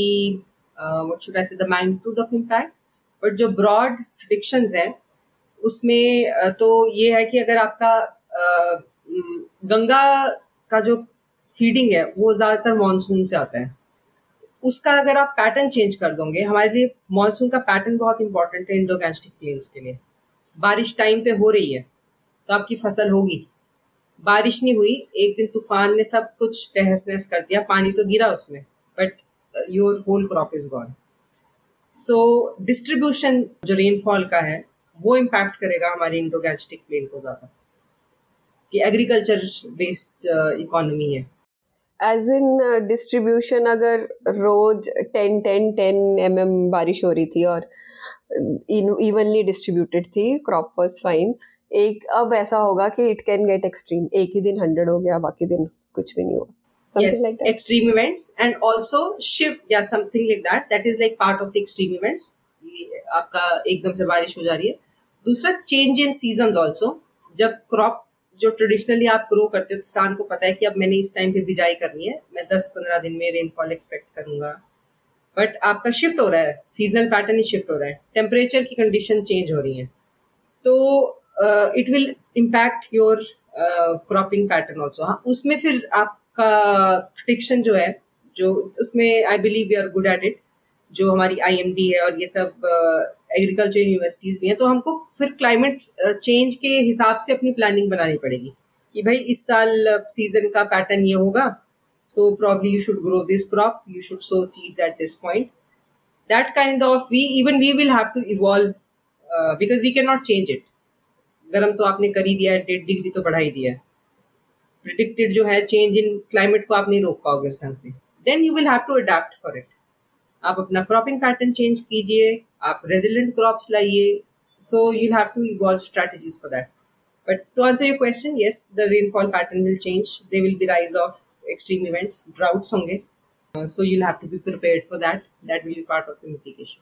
what should I say the magnitude of impact but जो broad predictions हैं उसमें uh, तो ये है कि अगर आपका uh, गंगा का जो फीडिंग है वो ज़्यादातर मानसून से आता है। उसका अगर आप पैटर्न चेंज कर दोगे हमारे लिए मानसून का पैटर्न बहुत इंपॉर्टेंट है इंडो गैंस्टिक प्लेन्स के लिए। बारिश टाइम पे हो रही है तो आपकी फ़सल होगी। बारिश नहीं हुई, एक दिन तूफ़ान ने सब कुछ तहस नहस कर दिया, पानी तो गिरा उसमें but your whole crop is gone so distribution जो रेनफॉल का है, वो इम्पैक्ट करेगा हमारी इंडो गैस्टिक प्लेन को ज़्यादा, कि एग्रीकल्चर बेस्ड इकोनॉमी है। एज इन डिस्ट्रीब्यूशन अगर रोज ten ten ten M M बारिश हो रही थी और इवनली डिस्ट्रीब्यूटेड थी क्रॉप वॉज़ फाइन एक अब ऐसा होगा कि इट कैन गेट एक्सट्रीम एक ही दिन हंड्रेड हो गया बाकी दिन कुछ भी नहीं हुआ। Yes like extreme events and also shift yeah something like that. That is like part of the extreme events. आपका एकदम से बारिश हो जा रही है। दूसरा चेंज इन सीज़न ऑल्सो जब क्रॉप जो ट्रेडिशनली आप ग्रो करते हो किसान को पता है कि अब मैंने इस टाइम पे बिजाई करनी है। मैं दस पंद्रह दिन में रेनफॉल एक्सपेक्ट करूँगा। बट आपका शिफ्ट हो रहा है। सीजनल पैटर्न ही शिफ्ट हो रहा है। टेम्परेचर की कंडीशन चेंज हो रही है। तो it will impact your cropping pattern also हाँ। उसमें फिर आपका प्रोडिक्शन जो है, जो उसमें I believe we are good at it जो हमारी आईएमडी है और ये सब एग्रीकल्चर यूनिवर्सिटीज़ भी हैं तो हमको फिर क्लाइमेट चेंज के हिसाब से अपनी प्लानिंग बनानी पड़ेगी कि भाई इस साल सीज़न का पैटर्न ये होगा so probably you should grow this crop you should sow seeds at this point that kind of we even we will have to evolve because we can not change it गर्म तो आपने कर ही दिया है, डेढ़ डिग्री तो बढ़ा ही दिया है। प्रिडिक्टेड जो है चेंज इन क्लाइमेट को आप नहीं रोक पाओगे इस ढंग से। Then you will have to adapt for it आप अपना क्रॉपिंग पैटर्न चेंज कीजिए, आप रेजिलेंट क्रॉप्स लाइए so you have to evolve strategies for that but to answer your question yes the rainfall pattern will change they will be rise of extreme events droughts होंगे so you have to be prepare for that that will be part of the mitigation